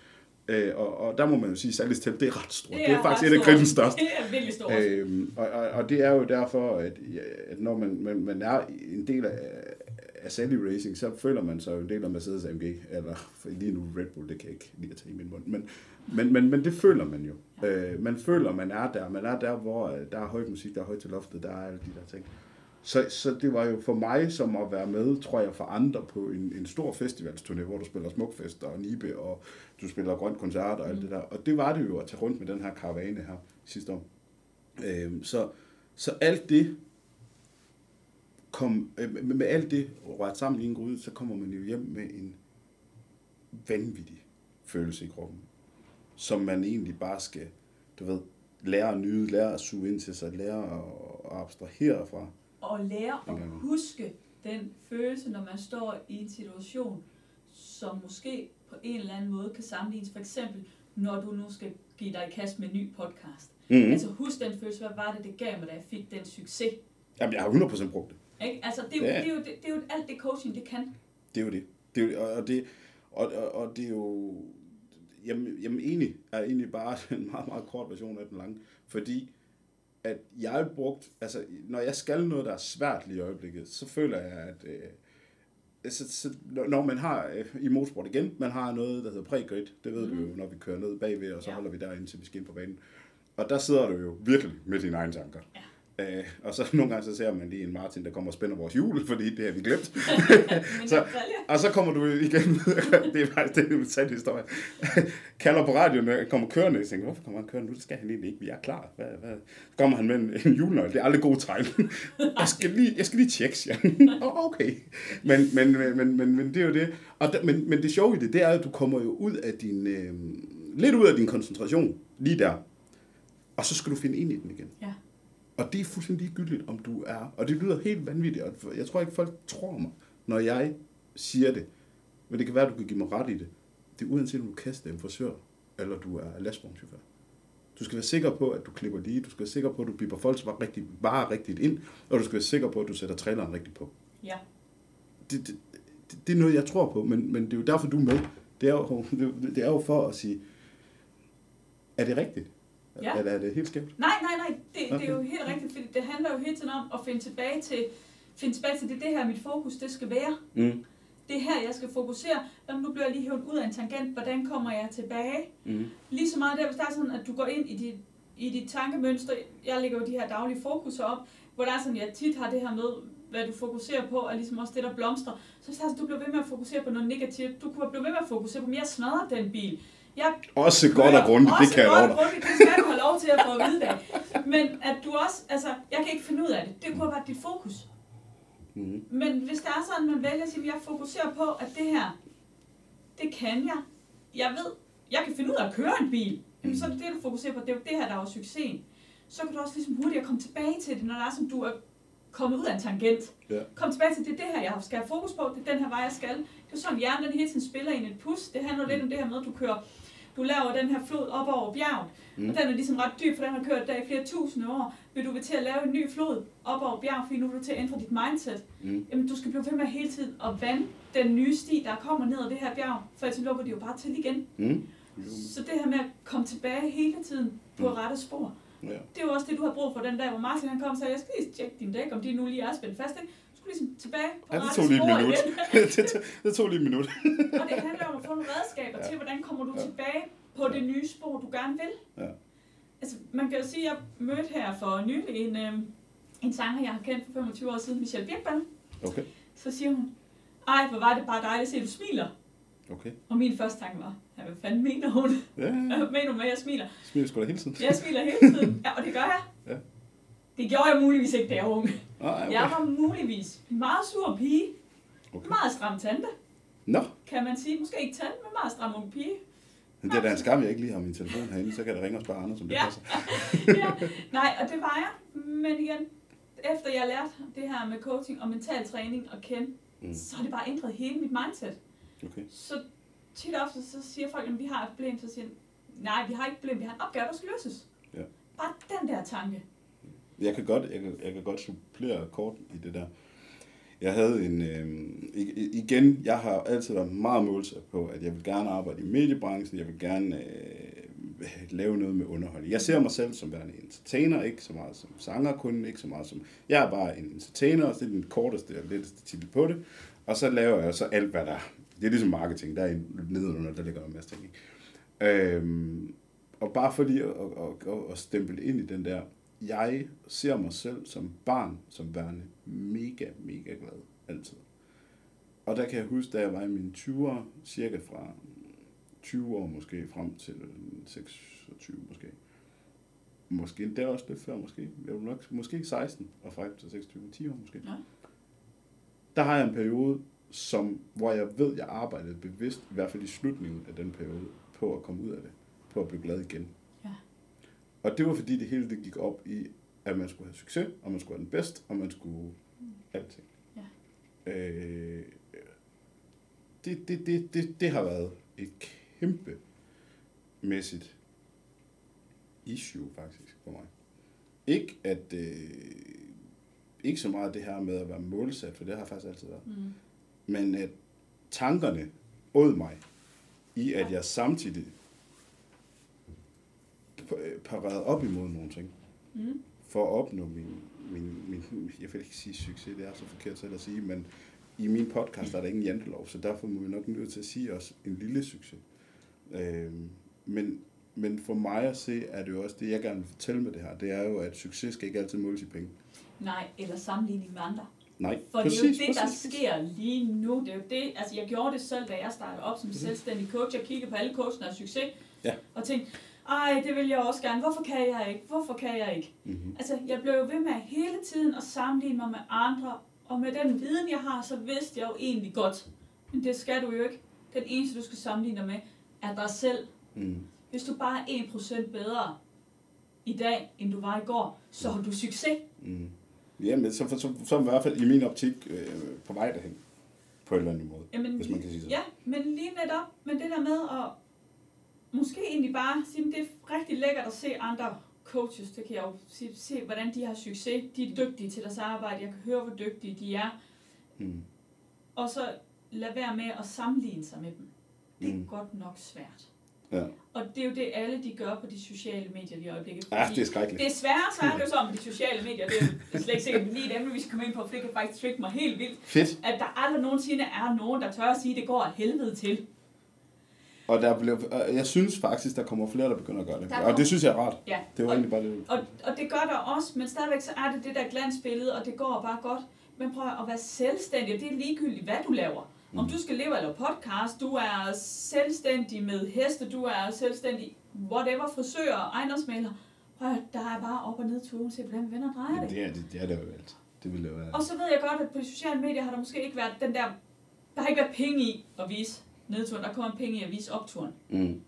Øh, og, og der må man jo sige, at Sallis telt, det er ret stort. Det er, det er faktisk et af grillens største. Det er virkelig stort. Øhm, og, og, og det er jo derfor, at, ja, at når man, man, man er en del af, af Sally Racing, så føler man sig jo en del af Mercedes AMG, eller lige nu Red Bull, det kan jeg ikke lige at tage i min mund, men, men, men, men det føler man jo. Øh, man føler, man er der, man er der, hvor øh, der er højt musik, der er højt til loftet, der er alle de der ting. Så, så det var jo for mig som at være med, tror jeg, for andre på en, en stor festivalsturné, hvor du spiller Smukfest og Nibe, og du spiller Grønt Koncert og alt det der. Og det var det jo at tage rundt med den her karavane her sidste år. Øhm, så, så alt det kom, øh, med, alt det ret sammen i en gryde, så kommer man jo hjem med en vanvittig følelse i kroppen, som man egentlig bare skal, du ved, lære at nyde, lære at suge ind til sig, lære at, at abstrahere fra. Og lære at huske den følelse, når man står i en situation, som måske på en eller anden måde kan sammenlignes. For eksempel, når du nu skal give dig i kast med en ny podcast. Mm-hmm. Altså husk den følelse, hvad var det, det gav mig, da jeg fik den succes. Jamen, jeg har 100% brugt det. Ikke? Altså, det er, jo, Ja. det, er jo, det, det er jo alt det coaching, det kan. Det er jo det. det, er jo, og, og, det og, og, og det er jo... Jamen, jamen egentlig er egentlig bare en meget, meget kort version af den lange. Fordi at jeg har brugt... Altså, når jeg skal noget, der er svært lige i øjeblikket, så føler jeg, at... Øh, så, så, når når man har øh, i motorsport igen, man har noget, der hedder pre-grid. Det ved mm. du jo, når vi kører ned bagved, og så Ja. holder vi der indtil vi skal ind på banen. Og der sidder du jo virkelig med dine egne tanker. Ja. Øh, og så nogle gange så ser man lige en Martin, der kommer og spænder vores hjul, fordi det har vi glemt. Så- jeg. Og så kommer du igen, det er faktisk det er en sand historie, kalder på radioen, og kommer kørende, og tænker, hvorfor kommer han kørende nu? Det skal han egentlig ikke, vi er klar. Hvad, hvad? Så kommer han med en, en julenøgle, det er aldrig god tegn. jeg, skal lige, jeg skal lige tjekke, siger. "Åh, okay. Men, men, men, men, men, men, det er jo det. Og der, men, men det sjove i det, det er, at du kommer jo ud af din, øh, lidt ud af din koncentration, lige der. Og så skal du finde ind i den igen. Ja. Og det er fuldstændig ligegyldigt, om du er... Og det lyder helt vanvittigt, og jeg tror ikke, folk tror mig, når jeg siger det. Men det kan være, at du kan give mig ret i det. Det er uanset, om du kaster en frisør, eller du er lastvognschauffør. Du skal være sikker på, at du klipper lige. Du skal være sikker på, at du biber folks varer rigtigt, varer rigtigt ind. Og du skal være sikker på, at du sætter traileren rigtigt på. Ja. Det, det, det, det er noget, jeg tror på, men, men det er jo derfor, du er med. Det er jo, det er jo for at sige, er det rigtigt? Ja. Eller er det helt skævt? Nej, nej, nej. Det, det er Okay. jo helt rigtigt, fordi det handler jo hele tiden om at finde tilbage til, finde tilbage til det, det her mit fokus, det skal være. Mm. Det er her, jeg skal fokusere. Jamen, nu bliver jeg lige hævet ud af en tangent. Hvordan kommer jeg tilbage? Mm. Lige så meget der, hvis der er sådan, at du går ind i dit, i dit tankemønster. Jeg lægger jo de her daglige fokuser op, hvor der er sådan, jeg tit har det her med, hvad du fokuserer på, er ligesom også det, der blomstrer. Så hvis sådan, du bliver ved med at fokusere på noget negativt, du kunne blive ved med at fokusere på, men jeg smadrer den bil. Jeg Også godt og grundigt, det kan jeg godt og grundigt, til at få at vide det. Men at du også, altså, jeg kan ikke finde ud af det. Det kunne have været dit fokus. Mm. Men hvis der er sådan, man vælger at sige, at jeg fokuserer på, at det her, det kan jeg. Jeg ved, jeg kan finde ud af at køre en bil. Jamen, så er det det, du fokuserer på. Det er jo det her, der var succesen. Så kan du også ligesom hurtigt komme tilbage til det, når der er som du er kommet ud af en tangent. Ja. Kom tilbage til, det er det her, jeg skal have fokus på. Det er den her vej, jeg skal. Det er sådan, hjernen den hele tiden spiller ind et pus. Det handler lidt om det her med, at du kører du laver den her flod op over bjerget, mm. og den er ligesom ret dyb, for den har kørt der i flere tusinde år. Vil du vil til at lave en ny flod op over bjerget, fordi nu er du til at ændre dit mindset. Mm. Jamen, du skal blive ved med hele tiden at vande den nye sti, der kommer ned ad det her bjerg, for ellers lukker de jo bare til igen. Mm. Så det her med at komme tilbage hele tiden på Mm. rette spor, Ja. det er jo også det, du har brug for den dag, hvor Martin han kom og sagde, jeg skal lige tjekke din dæk, om de nu lige er spændt fast. Ikke? Ligesom tilbage på Ja, det tog lige et minut. det, tog, det tog lige et minut. Og det handler om at få nogle redskaber Ja. til, hvordan kommer du Ja. tilbage på det nye spor, du gerne vil. Ja. Altså, man kan jo sige, at jeg mødte her for nylig en, øh, en sanger, jeg har kendt for 25 år siden, Michelle Birkballe. Okay. Så siger hun, ej, hvor var det bare dejligt at se, at du smiler. Okay. Og min første tanke var, ja, hvad fanden mener hun? Ja, Hvad mener hun med, at jeg smiler? smiler sgu da hele tiden. Jeg smiler hele tiden, ja, og det gør jeg. Ja. Det gjorde jeg muligvis ikke, da jeg var ung. Ah, okay. Jeg var muligvis en meget sur pige. okay. Meget stram tante, Nå, kan man sige. Måske ikke tante, men meget stram ung pige. men det er da en skam, jeg ikke lige har min telefon herinde, så kan der ringe og spørge andre, som det Ja. passer. ja. Nej, og det var jeg. Men igen, efter jeg lærte det her med coaching og mental træning at kende, Mm. så har det bare ændret hele mit mindset. Okay. Så tit og ofte, så siger folk, at vi har et problem, så siger nej, vi har ikke et problem, vi har en opgave, der skal løses. Ja. Bare den der tanke. Jeg kan godt, jeg kan, jeg kan godt supplere kort i det der. Jeg havde en, øh, igen, jeg har altid været meget målsat på, at jeg vil gerne arbejde i mediebranchen, jeg vil gerne øh, lave noget med underholdning. Jeg ser mig selv som værende entertainer, ikke så meget som sanger kun, ikke så meget som, jeg er bare en entertainer, og det er den korteste og letteste titel på det, og så laver jeg så alt, hvad der er. Det er ligesom marketing, der er nedenunder, der ligger der en masse ting. Ikke? Øhm, og bare fordi at, at, at, at stemple ind i den der, jeg ser mig selv som barn, som værende mega, mega glad, altid. Og der kan jeg huske, da jeg var i mine 20'ere, cirka fra 20 år måske, frem til 26 måske. Måske endda også lidt før, måske. Jeg vil nok, måske 16 og frem til 26, 10 år måske. Ja. Der har jeg en periode, som, hvor jeg ved, jeg arbejdede bevidst, i hvert fald i slutningen af den periode, på at komme ud af det. På at blive glad igen. Og det var fordi det hele det gik op i, at man skulle have succes, og man skulle være den bedste, og man skulle alting. Ja. Øh, det, det, det, det, det har været et kæmpe mæssigt issue faktisk for mig. Ikke at øh, ikke så meget det her med at være målsat, for det har jeg faktisk altid været, Mm. men at tankerne åd mig i, at jeg samtidig pa- parerede op imod nogle ting Mm. for at opnå min, min, min, jeg vil ikke sige succes, det er så forkert selv at sige, men i min podcast er der ingen jantelov, så derfor må vi nok nødt til at sige også en lille succes. Øhm, men, men for mig at se, er det jo også det, jeg gerne vil fortælle med det her, det er jo, at succes skal ikke altid måles i penge. Nej, eller sammenligning med andre. Nej, For det er jo det, der sker lige nu. Det er jo det, altså jeg gjorde det selv, da jeg startede op som Mhm. selvstændig coach. Jeg kiggede på alle coachene og succes. Ja. Og tænkte, ej, det vil jeg også gerne. Hvorfor kan jeg ikke? Hvorfor kan jeg ikke? Mm-hmm. Altså, jeg blev jo ved med hele tiden at sammenligne mig med andre. Og med den viden, jeg har, så vidste jeg jo egentlig godt. Men det skal du jo ikke. Den eneste, du skal sammenligne dig med, er dig selv. Mm. Hvis du bare er 1% bedre i dag, end du var i går, så har du succes. Mm. Jamen, så, så, så, i hvert fald i min optik øh, på vej derhen, på en eller anden måde, Jamen, hvis man kan sige sådan. Ja, men lige netop, men det der med at måske egentlig bare sige, at det er rigtig lækkert at se andre coaches, det kan jeg jo se, se hvordan de har succes, de er dygtige til deres arbejde, jeg kan høre, hvor dygtige de er, Mm. og så lad være med at sammenligne sig med dem. Det er Mm. godt nok svært. Ja. Og det er jo det, alle de gør på de sociale medier lige i øjeblikket. ja, det er skrækkeligt. Desværre så er det jo så med de sociale medier, det er slet ikke sikkert lige et emne, vi skal komme ind på, for det kan faktisk trick mig helt vildt, Fedt. at der aldrig nogensinde er nogen, der tør at sige, at det går af helvede til. Og der blev, jeg synes faktisk, der kommer flere, der begynder at gøre det. Der Og det synes jeg er rart. Ja, Det var og, egentlig bare det. og, og det gør der også, men stadigvæk så er det det der glansbillede, og det går bare godt. Men prøv at være selvstændig, og det er ligegyldigt, hvad du laver. Om Mm. du skal leve eller podcast, du er selvstændig med heste, du er selvstændig, whatever, frisør, ejendomsmaler. Prøv at, der er bare op og ned til uanset, hvordan og drejer det. det, er, det, det er det jo alt. Det ville det være. Og så ved jeg godt, at på de sociale medier har der måske ikke været den der, der har ikke været penge i at vise nedturen, der kommer penge i at vise opturen. Mm.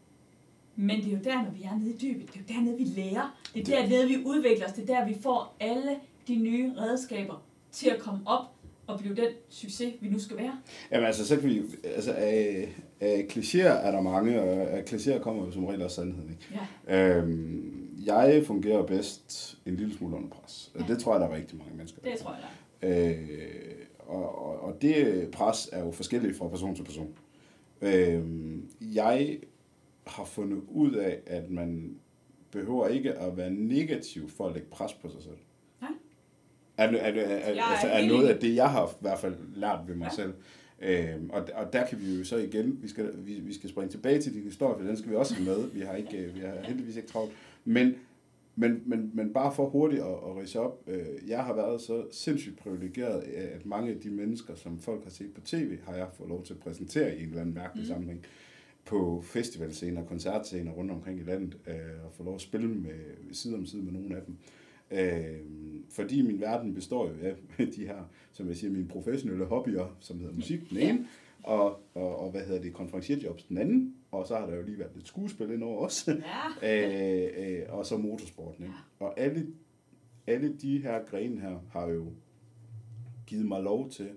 Men det er jo der, når vi er nede i dybet. Det er jo dernede, vi lærer. Det er dernede, vi udvikler os. Det er der, vi får alle de nye redskaber til at komme op at blive den succes, vi nu skal være? Jamen altså, så kan vi, altså af, af klichéer er der mange, og af klichéer kommer jo som regel også sandheden, ikke? Ja, Øhm, jeg fungerer bedst en lille smule under pres. Ja. Det tror jeg, der er rigtig mange mennesker. der det tror jeg da. Øh, og, og, og det pres er jo forskelligt fra person til person. Øh, jeg har fundet ud af, at man behøver ikke at være negativ for at lægge pres på sig selv. Nej. Er, er, er, er, er altså, er noget af det, jeg har i hvert fald lært ved mig ja. Selv. Øhm, og, og der kan vi jo så igen, vi skal, vi, vi skal springe tilbage til din historie, for den skal vi også have med. Vi har, ikke, vi har heldigvis ikke travlt. Men, men, men, men bare for hurtigt at, at rise op, øh, jeg har været så sindssygt privilegeret, at mange af de mennesker, som folk har set på tv, har jeg fået lov til at præsentere i en eller anden mærkelig. Mm. sammenhæng på festivalscener og koncertscener rundt omkring i landet, øh, og få lov at spille med, side om side med nogle af dem. Øh, fordi min verden består jo af de her, som jeg siger, mine professionelle hobbyer, som hedder musik, den ene, og, og, og hvad hedder det, konferencierjobs den anden, og så har der jo lige været lidt skuespil ind over også, Ja, øh, øh, og så motorsporten. Ikke? Og alle, alle de her grene her har jo givet mig lov til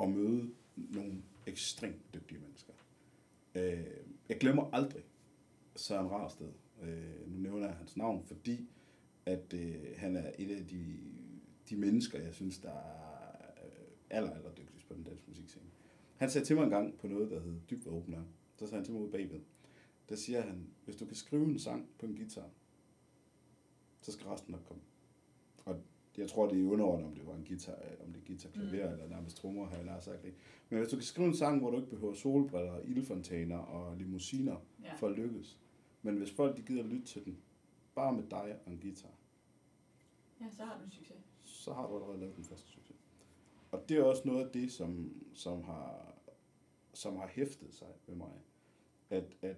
at møde nogle ekstremt dygtige mennesker. Øh, jeg glemmer aldrig Søren Rarsted. Øh, nu nævner jeg hans navn, fordi at øh, han er et af de, de mennesker, jeg synes, der er aller, aller dygtigst på den danske musikscene. Han sagde til mig en gang på noget, der hed Dybt hvad åben er. Så sagde han til mig ude bagved. Der siger han, hvis du kan skrive en sang på en guitar, så skal resten nok komme. Og jeg tror, det er underordnet, om det var en guitar, om det er guitar, klaver mm. eller nærmest trommer, har jeg nær sagt. Ikke? Men hvis du kan skrive en sang, hvor du ikke behøver solbriller, ildfontaner og limousiner Ja. for at lykkes. Men hvis folk de gider lytte til den, bare med dig og en guitar, ja, så har du succes. så har du allerede lavet den første succes. Og det er også noget af det, som, som, har, som har hæftet sig ved mig. At, at,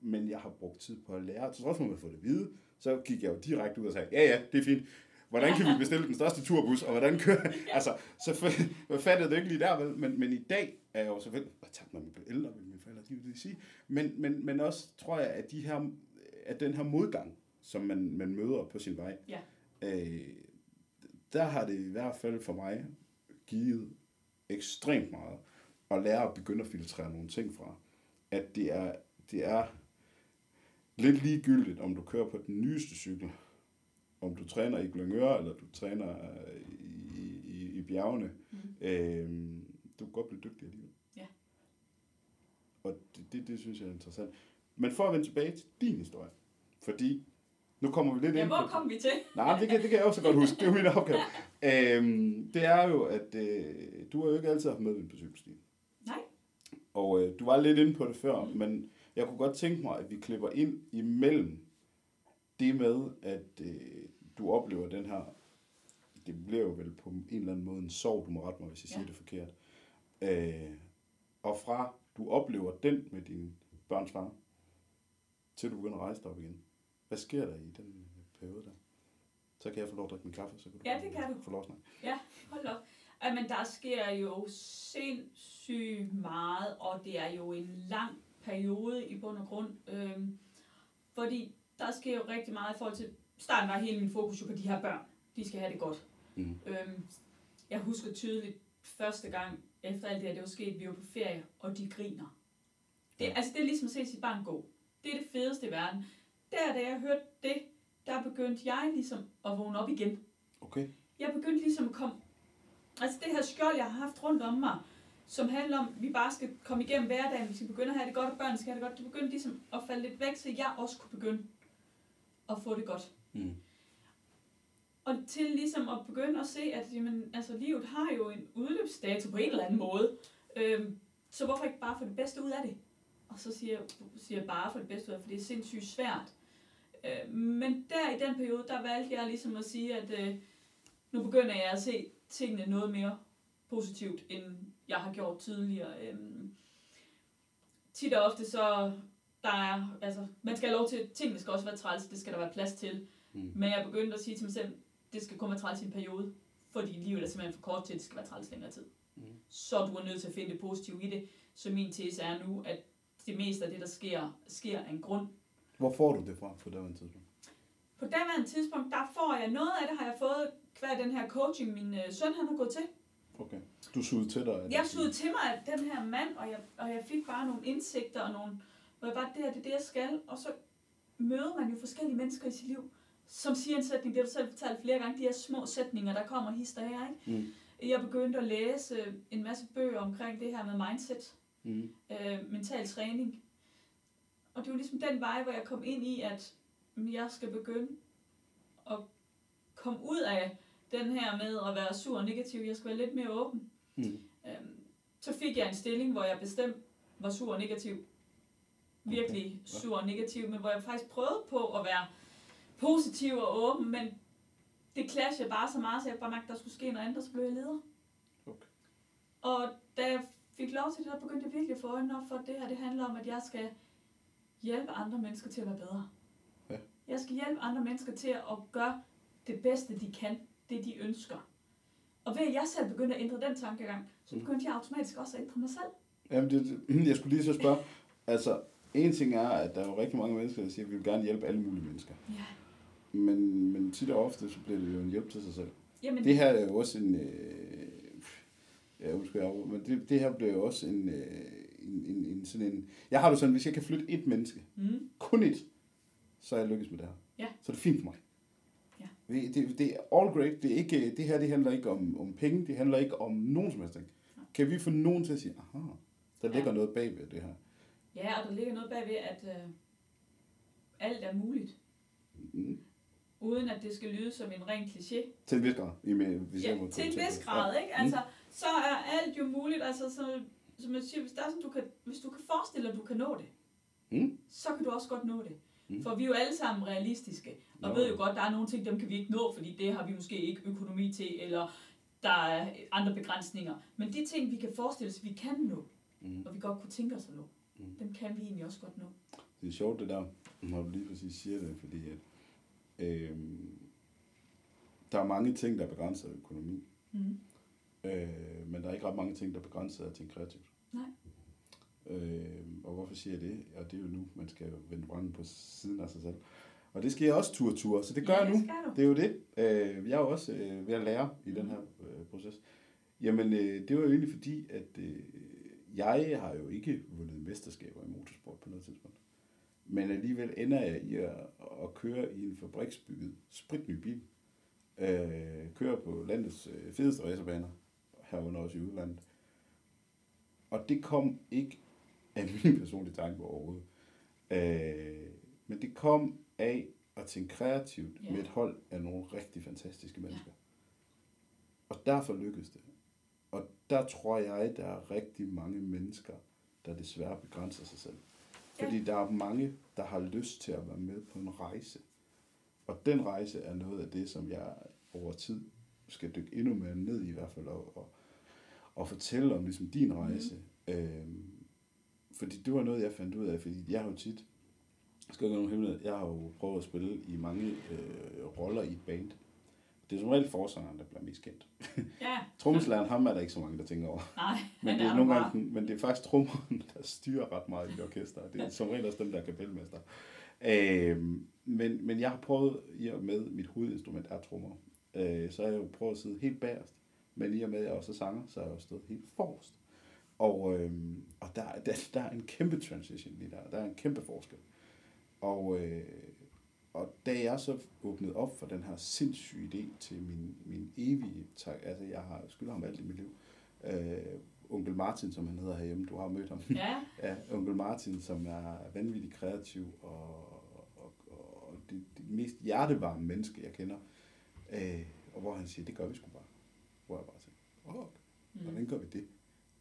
men jeg har brugt tid på at lære. Så at man får det at vide, så gik jeg jo direkte ud og sagde, ja ja, det er fint. Hvordan kan vi bestille den største turbus, og hvordan kører... altså, så fattede det ikke lige der, vel? Men, men i dag er jeg jo selvfølgelig... Og tak, når vi bliver ældre, vil mine forældre de vil sige. Men, men, men også tror jeg, at, de her, at den her modgang, som man, man møder på sin vej, Ja. øh, der har det i hvert fald for mig givet ekstremt meget at lære at begynde at filtrere nogle ting fra. At det er, det er lidt ligegyldigt, om du kører på den nyeste cykel, om du træner i Glyngøre, eller du træner øh, i, i, i bjergene. Mm. Øh, du kan godt blive dygtig alligevel. Ja. Og det, det, det synes jeg er interessant. Men for at vende tilbage til din historie, fordi nu kommer vi lidt Ja, ind hvor på... kom vi til? Nej, det kan, det kan jeg også godt huske. Det er min opgave. Øhm, det er jo, at øh, du har jo ikke altid haft medvind på cykelstien. Nej. Og øh, du var lidt inde på det før, mm. men jeg kunne godt tænke mig, at vi klipper ind imellem det med, at øh, du oplever den her, det bliver jo vel på en eller anden måde en sorg, du må rette mig, hvis jeg Ja. siger det forkert. Øh, og fra du oplever den med din børns far, til du begynder at rejse dig op igen. Hvad sker der i den periode der? Så kan jeg få lov at drikke min kaffe, så kan du Ja, det kan du. få lov at snakke. Hold op. Ja, men der sker jo sindssygt meget, og det er jo en lang periode i bund og grund. Øhm, fordi der sker jo rigtig meget i forhold til... Starten var hele min fokus jo på de her børn. De skal have det godt. Mm. Øhm, jeg husker tydeligt første gang, efter alt det her, det var sket, vi var på ferie, og de griner. Det, Ja. altså, det er ligesom at se sit barn gå. Det er det fedeste i verden. Der, da jeg hørte det, der begyndte jeg ligesom at vågne op igen. Okay. Jeg begyndte ligesom at komme... Altså det her skjold, jeg har haft rundt om mig, som handler om, at vi bare skal komme igennem hverdagen, vi skal begynde at have det godt, og børnene skal have det godt, det begyndte ligesom at falde lidt væk, så jeg også kunne begynde at få det godt. Mm. Og til ligesom at begynde at se, at jamen, altså, livet har jo en udløbsdato på en eller anden måde. Øhm, så hvorfor ikke bare få det bedste ud af det? Og så siger jeg, siger jeg bare få det bedste ud af for det er sindssygt svært. Øh, men der i den periode, der valgte jeg ligesom at sige, at øh, nu begynder jeg at se tingene noget mere positivt, end jeg har gjort tidligere. Øhm, tit og ofte så, der er, altså, man skal have lov til, tingene skal også være træls, det skal der være plads til. Mm. Men jeg begyndte at sige til mig selv, det skal kun være træls i en periode, fordi livet er simpelthen for kort til, at det skal være træls længere tid. Mm. Så du er nødt til at finde det positive i det. Så min tese er nu, at det meste af det, der sker, sker af en grund. Hvor får du det fra på det tidspunkt? På daværende tidspunkt, der får jeg noget af det, har jeg fået hver den her coaching, min øh, søn han har gået til. Okay. Du sugede til dig? Jeg sugede til mig af den her mand, og jeg, og jeg fik bare nogle indsigter og nogle, hvor jeg bare, det her, det er det, jeg skal. Og så møder man jo forskellige mennesker i sit liv, som siger en sætning, det har du selv fortalt flere gange, de her små sætninger, der kommer hister her, ikke? Mm. Jeg begyndte at læse en masse bøger omkring det her med mindset, Mm. øh, mental træning. Og det var ligesom den vej, hvor jeg kom ind i, at mm, jeg skal begynde at komme ud af den her med at være sur og negativ. Jeg skal være lidt mere åben. Mm. Øhm, så fik jeg en stilling, hvor jeg bestemt var sur og negativ. Virkelig Okay. Sur og negativ, men hvor jeg faktisk prøvede på at være positiv og åben, men det clashede bare så meget, så jeg bare mærkede, at der skulle ske noget andet, og så blev jeg leder. Okay. Og da jeg fik lov til det, der begyndte jeg virkelig at få øjnene op for, at det her det handler om, at jeg skal hjælpe andre mennesker til at være bedre. Ja. Jeg skal hjælpe andre mennesker til at gøre det bedste, de kan, det de ønsker. Og ved at jeg selv begyndte at ændre den tankegang, så Mm. begyndte jeg automatisk også at ændre mig selv. Jamen, det, det- jeg skulle lige så spørge. Altså, en ting er, at der er jo rigtig mange mennesker, der siger, at vi vil gerne hjælpe alle mulige mennesker. Ja. Men, men tit og ofte, så bliver det jo en hjælp til sig selv. Jamen, Det her er jo også en... Øh, ja, undskyld, jeg men det, det her bliver jo også en, øh, en, en, en, sådan en... Jeg har det sådan, hvis jeg kan flytte et menneske, Mm. kun et, så er jeg lykkes med det her. Ja. Så er det fint for mig. Ja. Det, det, er all great. Det, er ikke, det her det handler ikke om, om penge. Det handler ikke om nogen som helst ting. Nej. Kan vi få nogen til at sige, aha, der Ja. ligger noget bagved det her. Ja, og der ligger noget bagved, at øh, alt er muligt, Mm. uden at det skal lyde som en ren kliché. Til en vis grad. I med, hvis Ja, jeg til en vis grad, Ja. ikke? Altså, så er alt jo muligt. Altså, så, som jeg siger, hvis, der er sådan, du kan, hvis du kan forestille dig, at du kan nå det, Mm. så kan du også godt nå det. Mm. For vi er jo alle sammen realistiske, og Nå. ved jo godt, der er nogle ting, dem kan vi ikke nå, fordi det har vi måske ikke økonomi til, eller der er andre begrænsninger. Men de ting, vi kan forestille os, vi kan nå, Mm. og vi godt kunne tænke os at nå, Mm. dem kan vi egentlig også godt nå. Det er sjovt det der, når du lige præcis siger det, fordi at, øh, der er mange ting, der begrænser økonomi, Mm. Øh, men der er ikke ret mange ting, der begrænser at tænke kreativt. Nej. Øh, og hvorfor siger jeg det? Og det er jo nu, man skal vende vrangen på siden af sig selv. Og det jeg også tur tur, så det gør ja, jeg nu. det. Det er jo det. Øh, jeg er jo også øh, ved at lære i den her øh, proces. Jamen, øh, det var jo egentlig fordi, at øh, jeg har jo ikke vundet mesterskaber i motorsport på noget tidspunkt. Men alligevel ender jeg i at, at køre i en fabriksbygget spritny bil. Øh, kører på landets øh, fedeste racerbaner, herunder også i udlandet. Og det kom ikke af min personlige tanke overhovedet. Øh, men det kom af at tænke kreativt Ja. med et hold af nogle rigtig fantastiske mennesker. Og derfor lykkedes det. Og der tror jeg, der er rigtig mange mennesker, der desværre begrænser sig selv. Fordi der er mange, der har lyst til at være med på en rejse. Og den rejse er noget af det, som jeg over tid skal dykke endnu mere ned i, i hvert fald, og, og, og fortælle om ligesom din rejse. Mm. Øhm, fordi det var noget, jeg fandt ud af, fordi jeg har jo tit, jeg skal ikke nogen hemmelighed, jeg har jo prøvet at spille i mange øh, roller i et band. Det er som regel forsangeren, der bliver mest kendt. Ja, Trommeslageren, ham er der ikke så mange, der tænker over. nej, Men det, er er nogle gange, men det er faktisk trommeren, der styrer ret meget i et orkester. Det er som regel også dem, der er kapelmester. Øhm, men, men jeg har prøvet, i og med mit hovedinstrument er trommer, øh, så har jeg jo prøvet at sidde helt bagerst. Men i og med, at jeg også er sanger, så har jeg jo stået helt forrest. Og, øhm, og der, der, der er en kæmpe transition lige der. Der er en kæmpe forskel. Og, øh, og da jeg så åbnede op for den her sindssyge idé til min, min evige tak, altså jeg har skylder ham alt i mit liv, øh, onkel Martin, som han hedder herhjemme, du har mødt ham. Ja, Ja, onkel Martin, som er vanvittigt kreativ og, og, og det, det mest hjertevarme menneske, jeg kender. Øh, og hvor han siger, det gør vi sgu bare. Hvor jeg bare tænker, åh, okay, mm. hvordan gør vi det?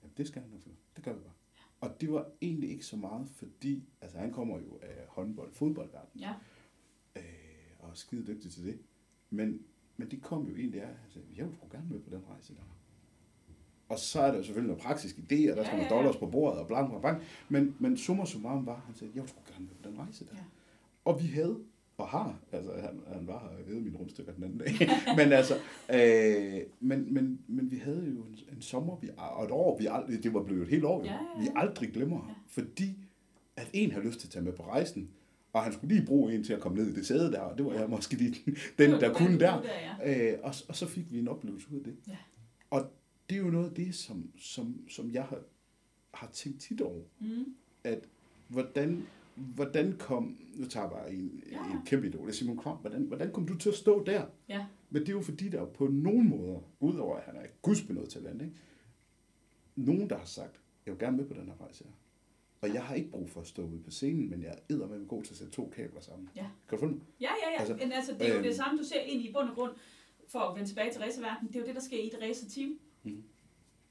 Jamen, det skal han nok finde. Det gør vi bare. Og det var egentlig ikke så meget, fordi, altså han kommer jo af håndbold, fodboldverden, ja, øh, og er skide dygtig til det. Men, men det kom jo egentlig af, altså, jeg vil sgu gerne med på den rejse der. Og så er der jo selvfølgelig noget praktisk idé, og der Ja, skal man ja, ja. dollars på bordet, og blank, blank, blank. Men, men summa summarum var, han sagde, jeg vil sgu gerne med på den rejse der. Ja. Og vi havde, og har, altså han, han var her og havde mine rundstykker den anden dag, men altså, øh, men, men, men vi havde jo en, en sommer, vi, og et år, vi aldrig, det var blevet et helt år, jo, Ja, ja, ja. vi aldrig glemmer, Ja. fordi at en har lyst til at tage med på rejsen, Og han skulle lige bruge en til at komme ned i det sæde der, og det var jeg måske lige den, var der kunne den der. ja. Øh, og, og så fik vi en oplevelse ud af det. Ja. Og det er jo noget af det, som, som, som jeg har, har tænkt tit over, Mm. at hvordan, hvordan kom, nu tager jeg bare en, Ja, en kæmpe idol, Simon Kvam, hvordan, hvordan kom du til at stå der? Ja. Men det er jo fordi, der på nogen måder, udover at han er et gudsbenået talent, ikke? nogen der har sagt, jeg vil gerne med på den her rejse her. Og jeg har ikke brug for at stå ude på scenen, men jeg er med god til at sætte to kabler sammen. Ja. Kan du den? Ja, ja, ja. Altså, Men altså, det er jo øhm, det samme, du ser ind i bund og grund, for at vende tilbage til racerverdenen. Det er jo det, der sker i et racerteam. Mhm.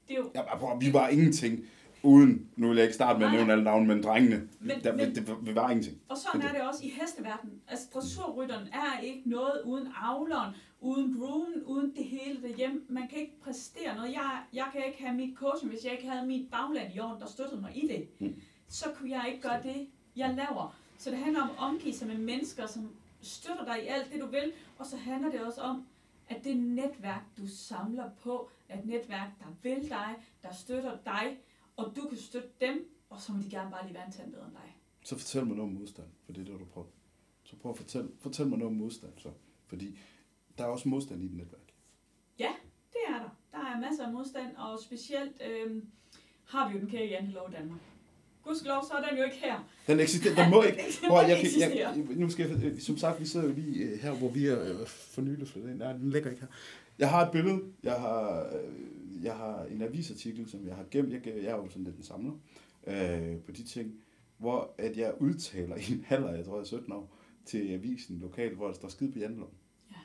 Det er jo... Ja, prøv, vi var ingenting uden, nu vil jeg ikke starte med at nævne alle navne, men drengene, Men- der, men- det, vi var ingenting. Og sådan er det også i hesteverdenen. Altså, dressurrytteren er ikke noget uden avleren, uden groomen, uden det hele derhjemme. Man kan ikke præstere noget. Jeg, jeg kan ikke have mit coaching, hvis jeg ikke havde mit bagland i orden, der støttede mig i det. Mm. Så kunne jeg ikke gøre det, jeg laver. Så det handler om at omgive sig med mennesker, som støtter dig i alt det, du vil. Og så handler det også om, at det netværk, du samler på, er et netværk, der vil dig, der støtter dig, og du kan støtte dem, og så må de gerne bare lige være en tand bedre end dig. Så fortæl mig noget om modstand, for det er det, du prøver. Så prøv at fortælle, fortæl mig noget om modstand, så. Fordi der er også modstand i et netværk. Det er der. Der er masser af modstand, og specielt øh, har vi jo den kære jantelov i Danmark. Gudskelov, så er den jo ikke her. Den eksisterer, den må ikke. Prøv, må jeg, kan- jeg, nu skal jeg, øh, som sagt, vi sidder jo lige øh, her, hvor vi er øh, for nylig flyttet ind. Nej, den ligger ikke her. Jeg har et billede, jeg har, øh, jeg har en avisartikel, som jeg har gemt. Jeg, jeg er jo sådan lidt en samler øh, på de ting, hvor at jeg udtaler i en halv, jeg tror jeg er 17 år, til avisen lokalt, hvor der står skid på jantelov. Ja.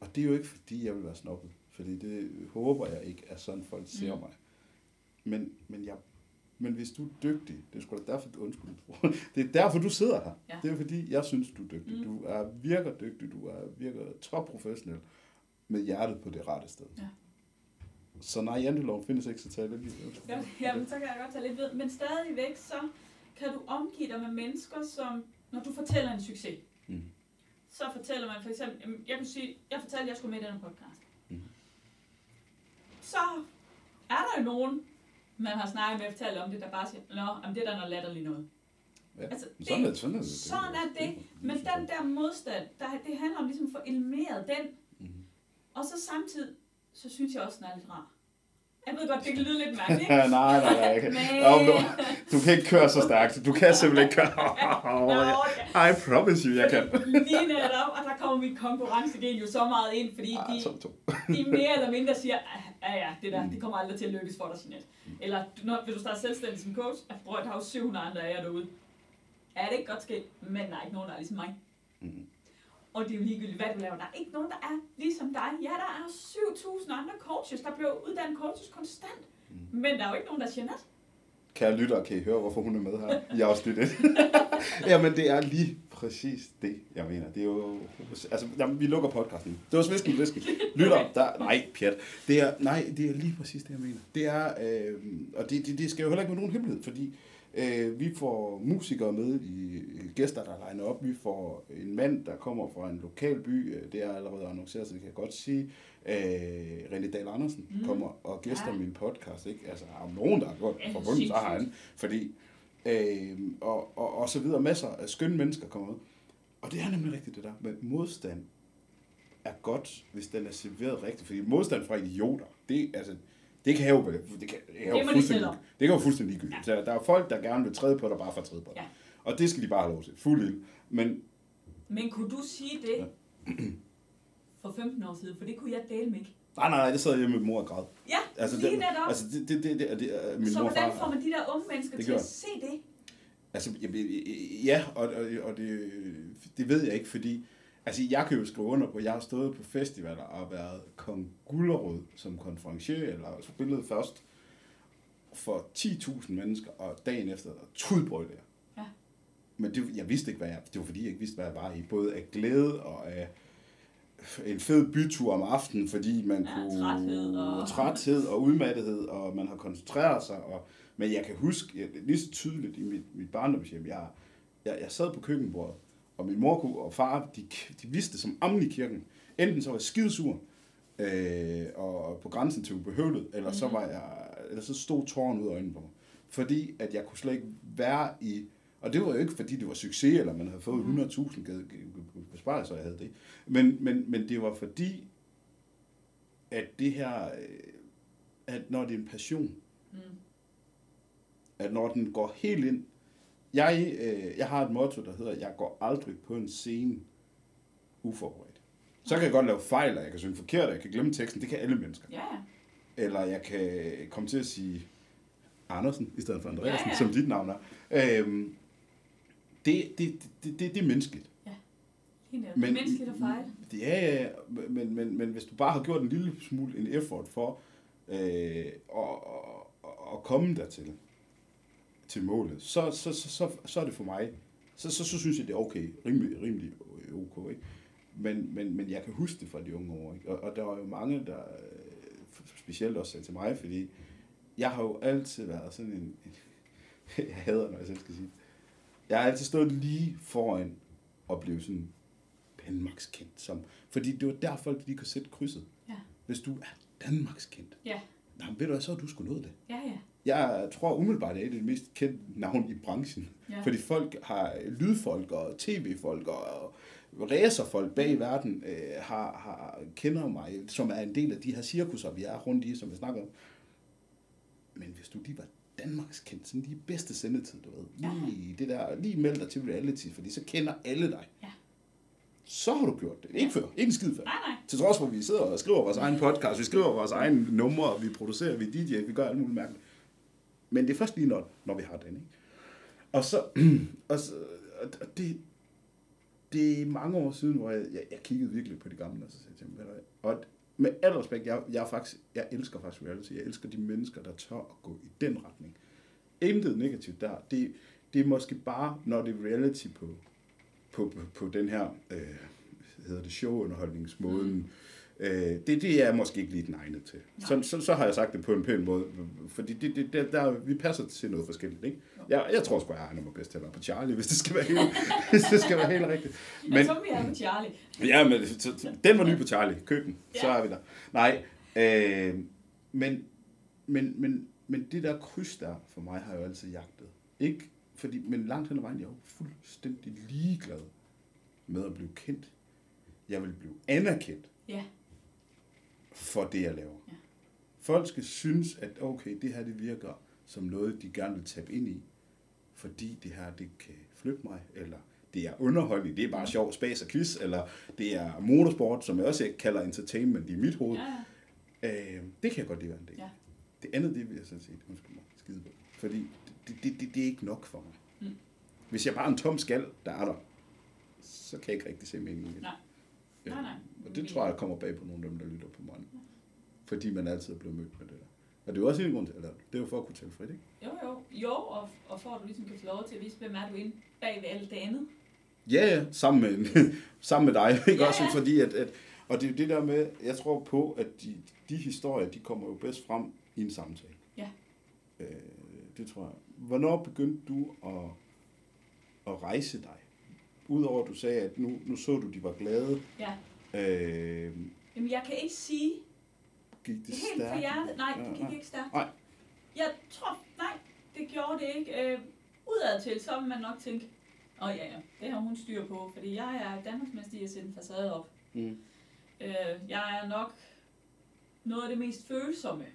Og det er jo ikke, fordi jeg vil være snobbet, fordi det håber jeg ikke, at sådan folk ser Mm. mig. Men, men, jeg, men hvis du er dygtig, det er sgu da derfor, du, undskyld, det er derfor, du sidder her. Ja. Det er fordi, jeg synes, du er dygtig. Mm. Du er virker dygtig, du er virker topprofessionel med hjertet på det rette sted. Ja. Så nej, janteloven findes ikke, så tag det lige. Godt, jamen, så kan jeg godt tage lidt ved. Men stadigvæk, så kan du omgive dig med mennesker, som, når du fortæller en succes, Mm. så fortæller man for eksempel, jamen, jeg kan sige, jeg fortalte, at jeg skulle med i den podcast. Mhm. Så er der jo nogen, man har snakket med og fortalt om det, der bare siger, nå, jamen, det er da noget latterligt noget. Ja. Altså, sådan er det- det. Sådan er det. Sådan er det. Men den der modstand, der, det handler om ligesom at få elimineret den, Mhm. og så samtidig, så synes jeg også, den er lidt rar. Jeg ved godt, det kan lyde lidt mærkeligt, ikke? nej, nej, nej. Men... Ja, du, du kan ikke køre så stærkt. Du kan simpelthen ikke køre. Nå, ja. I promise you, jeg kan. Lige netop, og der kommer mit konkurrencegen jo så meget ind, fordi Ah, de, to. de mere eller mindre siger, "Ah, ja ja, det der, det kommer aldrig til at lykkes for dig, Jeanette. Eller når, vil du starte selvstændig som coach, at bror, der har jo 700 andre af jer derude. Ja, det er ikke godt ske, men der er ikke nogen, der er ligesom mig. Mhm. Og det er jo ligegyldigt, hvad du laver. Der er ikke nogen, der er ligesom dig. Ja, der er 7.000 andre coaches, der bliver uddannet coaches konstant. Mhm. Men der er jo ikke nogen, der er Jeanette. Kære lyttere, kan I høre, hvorfor hun er med her i afsnit 1? Jamen, det er lige præcis det, jeg mener. Det er jo... Altså, jamen, vi lukker podcasten. Det var svisken, svisken. Lytter, der... Nej, pjat. Det er, nej, det er lige præcis det, jeg mener. Det er... Øh, og det, det, det skal jo heller ikke være nogen hemmelighed, fordi øh, vi får musikere med i gæster, der legner op. Vi får en mand, der kommer fra en lokal by. øh, Det er allerede annonceret, så det kan jeg godt sige. Øh, René Dahl Andersen mm. kommer og gæster Ja. min podcast. Ikke? Altså, er der nogen, der gjort Ja, forbundet, så har han. Fordi, øh, og, og, og så videre, masser af skønne mennesker kommer ud. Og det er nemlig rigtigt det der, men modstand er godt, hvis den er serveret rigtigt. Fordi modstand fra idioter, det, altså, det kan jo, det kan, det kan Det jo fuldstændig, det kan jo fuldstændig ligegyldigt. Ja. Der er folk, der gerne vil træde på dig, bare for at træde på dig. Ja. Og det skal de bare have lov til. Fuld ild. Men Men kunne du sige det Ja. for 15 år siden? For det kunne jeg dele med ikke. nej, nej, nej, det sad jeg med mor og græd. Ja, Altså, lige det, netop. altså det, det, det, det, det, er min så mor hvordan får man de der unge mennesker Det til at se det? Altså, jeg, ja, og, og, og det, det ved jeg ikke, fordi altså, jeg kan jo skrive under på, at jeg har stået på festivaler og været kong Gullerød som konferencier, eller spillet først for 10.000 mennesker, og dagen efter tudbrød det. Ja. Men det, jeg vidste ikke, hvad jeg, det var fordi, jeg ikke vidste, hvad jeg var i, både af glæde og af en fed bytur om aftenen, fordi man Ja, kunne... træthed og- træthed og udmattethed, og man har koncentreret sig. Og, men jeg kan huske jeg, lige så tydeligt i mit, mit barndomshjem, jeg, jeg, jeg sad på køkkenbordet, og min mor kunne- og far, de, de vidste som ammen i kirken. Enten så var jeg skidesur, øh, og på grænsen til ubehøvlet, eller så Mhm. var jeg, eller så stod tårn ud af øjnene på mig. Fordi at jeg kunne slet ikke være i Og det var jo ikke, fordi det var succes, eller man havde fået 100.000 besparelser, jeg havde det. Men, men, men det var fordi, at det her, øh, at når det er en passion, Mm. at når den går helt ind, jeg, øh, jeg har et motto, der hedder, jeg går aldrig på en scene uforberedt. Så kan jeg godt lave fejl, og jeg kan synge forkert, og jeg kan glemme teksten, det kan alle mennesker. Ja, ja. Eller jeg kan komme til at sige Andersen i stedet for Andreasen, Ja, ja. som dit navn er. Øhm, det, det, det, det, det er menneskeligt. Helt men, det er menneskeligt at fejle. Ja, ja, ja, men, men, men hvis du bare har gjort en lille smule en effort for øh, at, at, at komme dertil, til målet, så, så, så, så, så er det for mig, så, så, så synes jeg, det er okay, rimelig, rimelig ok, ikke? Men, men, men jeg kan huske det fra de unge år, ikke? Og, og der var jo mange, der øh, specielt også sagde til mig, fordi jeg har jo altid været sådan en, en jeg hader, når jeg selv skal sige det. Jeg har altid stået lige foran og blive sådan Danmarkskendt. Som, fordi det var der, folk de kunne sætte krydset. Ja. Hvis du er Danmarkskendt, Ja, nej, men ved du hvad, så har du sgu nået det. ja, ja. Jeg tror umiddelbart, det er det mest kendte navn i branchen. ja. Fordi folk har lydfolk og tv-folk og racerfolk bag i verden øh, har, har, kender mig, som er en del af de her cirkusser, vi er rundt i, som vi snakker om. Men hvis du lige var Danmarks kendt, sådan lige bedste sendetid, du ved, lige det der, lige meld dig til reality, fordi så kender alle dig. Ja. Så har du gjort det. Ikke før, ikke en skid før. Nej, nej. Til trods for, at vi sidder og skriver vores egen podcast, vi skriver vores egen numre, vi producerer, vi DJ, vi gør alt muligt mærkeligt. Men det er først lige, når, når vi har den, ikke? Og så, og så og det, det er mange år siden, hvor jeg, jeg, jeg kiggede virkelig på de gamle, og så sagde jeg til og med al respekt, jeg, jeg, faktisk, jeg elsker faktisk reality, jeg elsker de mennesker, der tør at gå i den retning. Intet negativt der. Det, det er måske bare, når det er reality på, på, på, på den her, øh, hvad hedder det, showunderholdningsmåden, mm øh, det, det er måske ikke lige den egne til. Så, så, så har jeg sagt det på en pæn måde, fordi det, det, der, der, vi passer til noget forskelligt, ikke? Jeg, jeg tror sgu, jeg egner mig bedst til at være på Charlie, hvis det skal være helt, hvis det skal være helt rigtigt. Men, jeg tror, vi er på Charlie. Ja, men så, så, den var ny på Charlie. Køb den, så Ja. er vi der. Nej, øh, men, men, men, men det der kryds der, for mig har jeg jo altid jagtet. Ikke fordi, men langt hen ad vejen, jeg er jo fuldstændig ligeglad med at blive kendt. Jeg vil blive anerkendt Ja, for det, jeg laver. Ja. Folk skal synes, at okay, det her det virker som noget, de gerne vil tabe ind i, fordi det her det kan flytte mig, eller det er underholdning, det er bare sjov, spas og quiz, eller det er motorsport, som jeg også kalder entertainment i mit hoved. ja, ja. Øh, det kan jeg godt lide være en del. Ja. Det andet, det vil jeg sådan set, undskyld mig, skide på. Fordi det, det, det, det er ikke nok for mig. Mm. Hvis jeg bare er en tom skal, der er der, så kan jeg ikke rigtig se meningen i det. Nej. Øh, Nej, nej. Og det tror jeg kommer bag på nogle af dem, der lytter på mig. Fordi man altid er blevet mødt med det der. Og det er jo også en grund til, eller det er jo for at kunne tælle frit, ikke? Jo, jo. Jo, og, og for at du ligesom kan få lov til at vise, hvem er du inde bag ved alt det andet. Ja, ja, sammen med, sammen med dig, ikke Ja, også? ja. Fordi at, at, og det er jo det der med, jeg tror på, at de, de historier, de kommer jo bedst frem i en samtale. Ja. Øh, det tror jeg. Hvornår begyndte du at, at rejse dig? Udover at du sagde, at nu, nu så du, de var glade. Ja. Øh, Jamen, jeg kan ikke sige gik det det helt stærkt? hjertet. Nej, Ja, det gik nej. ikke stærkt. Nej. Jeg tror, nej, det gjorde det ikke. Øh, udad til, så vil man nok tænke, åh oh, ja, ja, det har hun styr på, fordi jeg er Danmarksmester i at sætte en facade op. Mm. Øh, jeg er nok noget af det mest følsomme,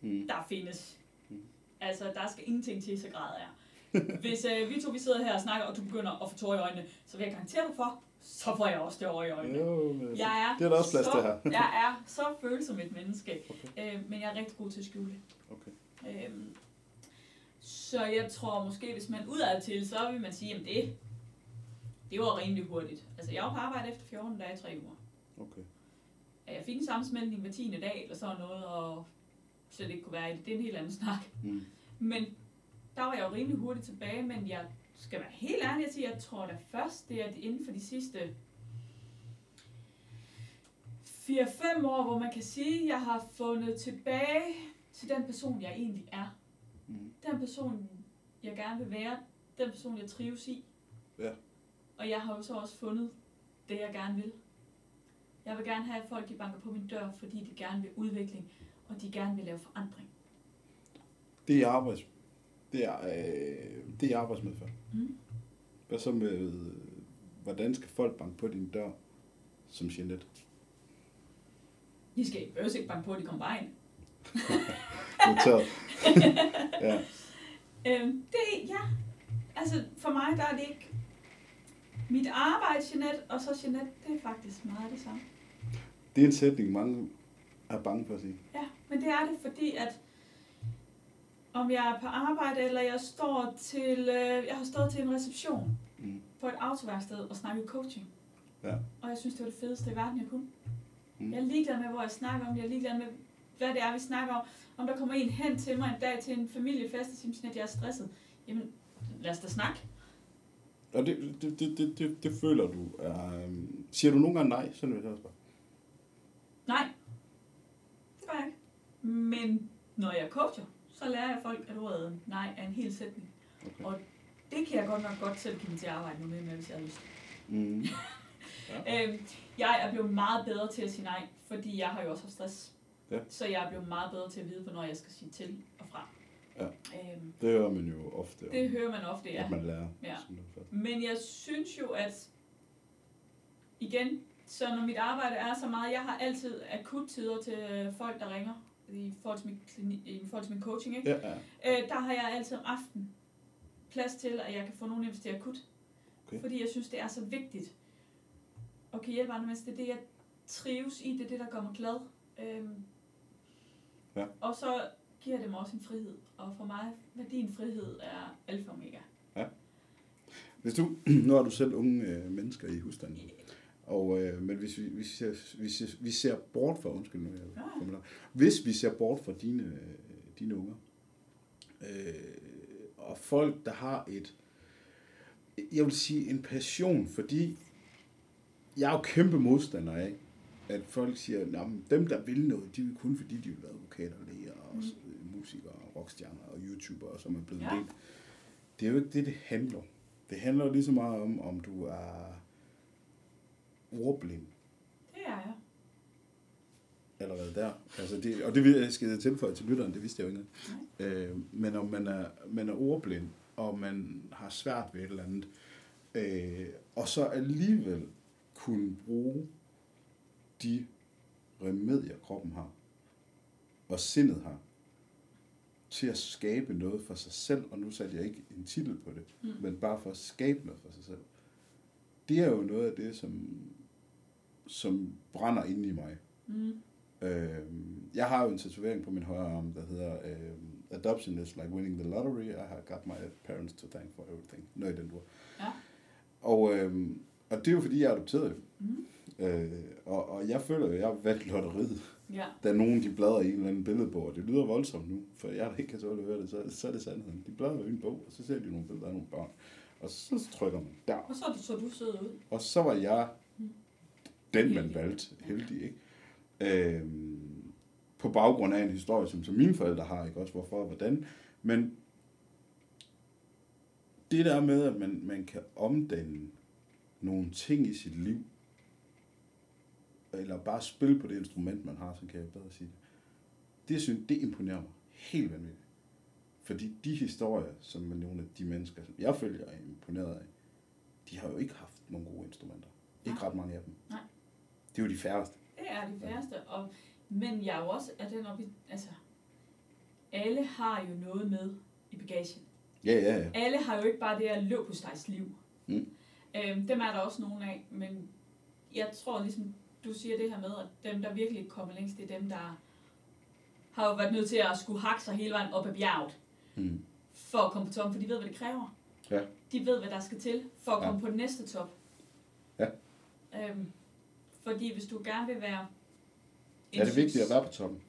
Mm. der findes. Mm. Altså, der skal ingenting til, så græder jeg. Hvis øh, vi to vi sidder her og snakker, og du begynder at få tårer i øjnene, så vil jeg garantere dig for, så får jeg også tårer i øjnene. Jo, men altså, Jeg er det er der også plads så, til her. jeg er så følsom et menneske, Okay. øh, men jeg er rigtig god til at skjule det. Okay. Øhm, så jeg tror måske, hvis man udad til, så vil man sige, at det, det var rimelig hurtigt. Altså, jeg var på arbejde efter 14 dage i tre uger. Okay. Jeg fik en sammensmeltning hver 10. dag, eller sådan noget, og slet ikke kunne være i det. Det er en helt anden snak. Mm. Men der var jeg jo rimelig hurtigt tilbage, men jeg skal være helt ærlig at sige, jeg tror da først, det er inden for de sidste 4-5 år, hvor man kan sige, at jeg har fundet tilbage til den person, jeg egentlig er. Mm. Den person, jeg gerne vil være. Den person, jeg trives i. Ja. Og jeg har jo så også fundet det, jeg gerne vil. Jeg vil gerne have, at folk de banker på min dør, fordi de gerne vil udvikling, og de gerne vil lave forandring. Det er arbejds. Det er, øh, det er arbejdsmedfærd. Mm. Hvad så med, hvordan skal folk banke på din dør som Jeanette? De skal behøver ikke banke på, de kommer bare ind. Noteret. ja. Øhm, det, ja. Altså, for mig, der er det ikke mit arbejde, Jeanette, og så Jeanette, det er faktisk meget det samme. Det er en sætning, mange er bange for at sige. Ja, men det er det, fordi at om jeg er på arbejde, eller jeg står til, øh, jeg har stået til en reception Mm. på et autoværksted og snakket coaching. Ja. Og jeg synes, det var det fedeste i verden, jeg kunne. Mm. Jeg er ligeglad med, hvor jeg snakker om. Jeg er ligeglad med, hvad det er, vi snakker om. Om der kommer en hen til mig en dag til en familiefest og siger, at jeg er stresset. Jamen, lad os da snakke. Og det, det, det, det, det, det føler du øhm, Siger du nogle gange nej, så er det også bare. Nej, det gør jeg ikke. Men når jeg coacher, så lærer jeg folk, at ordet nej er en hel sætning. Okay. Og det kan jeg godt nok godt selv give mig til at arbejde noget med, hvis jeg har lyst. Mm. Øhm, jeg er blevet meget bedre til at sige nej, fordi jeg har jo også haft stress. Ja. Så jeg er blevet meget bedre til at vide, hvornår jeg skal sige til og fra. Ja. Øhm, Det hører man jo ofte. det hører man ofte, ja. At man lærer. Ja. Men jeg synes jo, at igen, så når mit arbejde er så meget, jeg har altid akuttider til øh, folk, der ringer i forhold til min, klini, i forhold til min coaching, ikke? Ja, ja. Øh, der har jeg altid aften plads til, at jeg kan få nogen hjem til akut. Okay. Fordi jeg synes, det er så vigtigt at kan hjælpe andre mennesker. Det er det, jeg trives i. Det er det, der gør mig glad. Øhm, Ja. Og så giver det mig også en frihed. Og for mig, værdien frihed er alfa og omega. Hvis du, nu har du selv unge øh, mennesker i husstanden. Og, øh, men hvis vi, vi, ser, vi, ser, vi ser bort fra, undskyld nu, jeg kommer. Hvis vi ser bort fra dine, øh, dine unger, øh, og folk, der har et, jeg vil sige en passion, fordi jeg er jo kæmpe modstander af, at folk siger, at dem, der vil noget, de vil kun fordi, de vil være advokater, læger, og mm. musikere, og rockstjerner og YouTubere, som er blevet Ja. del. Det er jo ikke det, det handler om. Det handler lige så meget om, om du er ordblind, Det er jeg. eller hvad der. Altså det, og det vil jeg skal tilføje til lytteren, det vidste jeg jo ikke. Nej. Øh, men om man er, man er ordblind, og man har svært ved et eller andet, øh, og så alligevel kunne bruge de remedier, kroppen har, og sindet har, til at skabe noget for sig selv, og nu satte jeg ikke en titel på det, mm. men bare for at skabe noget for sig selv. Det er jo noget af det, som, som brænder inde i mig. Mm. Øhm, jeg har jo en tatovering på min højre arm, der hedder øhm, Adoption is like winning the lottery. I have got my parents to thank for everything. Noget i den dur. Ja. Og, øhm, og det er jo fordi, jeg er adopteret. Mm. Øh, og, og jeg føler jo, at jeg har vandt lotteriet, Ja. da nogen de bladrer i en eller anden billedbog. Og det lyder voldsomt nu, for jeg der ikke kan tåle at høre det, så, så er det sandheden. De bladrer i en bog, og så ser de nogle billeder af nogle børn. Og så trykker man der. Og så, så du sød ud. Og så var jeg. Den, man valgte. Heldig, ikke? Øhm, på baggrund af en historie, som, som mine forældre har, ikke også hvorfor og hvordan. Men det der med, at man, man kan omdanne nogle ting i sit liv, eller bare spille på det instrument, man har, så kan jeg bedre sige det. Det, synes, det imponerer mig helt vanvittigt. Fordi de historier, som med nogle af de mennesker, som jeg følger er imponeret af, de har jo ikke haft nogle gode instrumenter. Ikke ret mange af dem. Nej. Det er jo de færreste. Det er de færreste. Og, men jeg er jo også af den op i, altså, alle har jo noget med i bagagen. Ja, ja, ja. Alle har jo ikke bare det her løb på liv. Mm. Øhm, dem er der også nogle af, men jeg tror ligesom, du siger det her med, at dem, der virkelig kommer længst, det er dem, der har jo været nødt til at skulle hakke sig hele vejen op ad bjerget, Mm. for at komme på toppen, for de ved, hvad det kræver. Ja. De ved, hvad der skal til, for at Ja. komme på den næste top. Ja. Øhm, fordi hvis du gerne vil være... Er det vigtigt at være på toppen?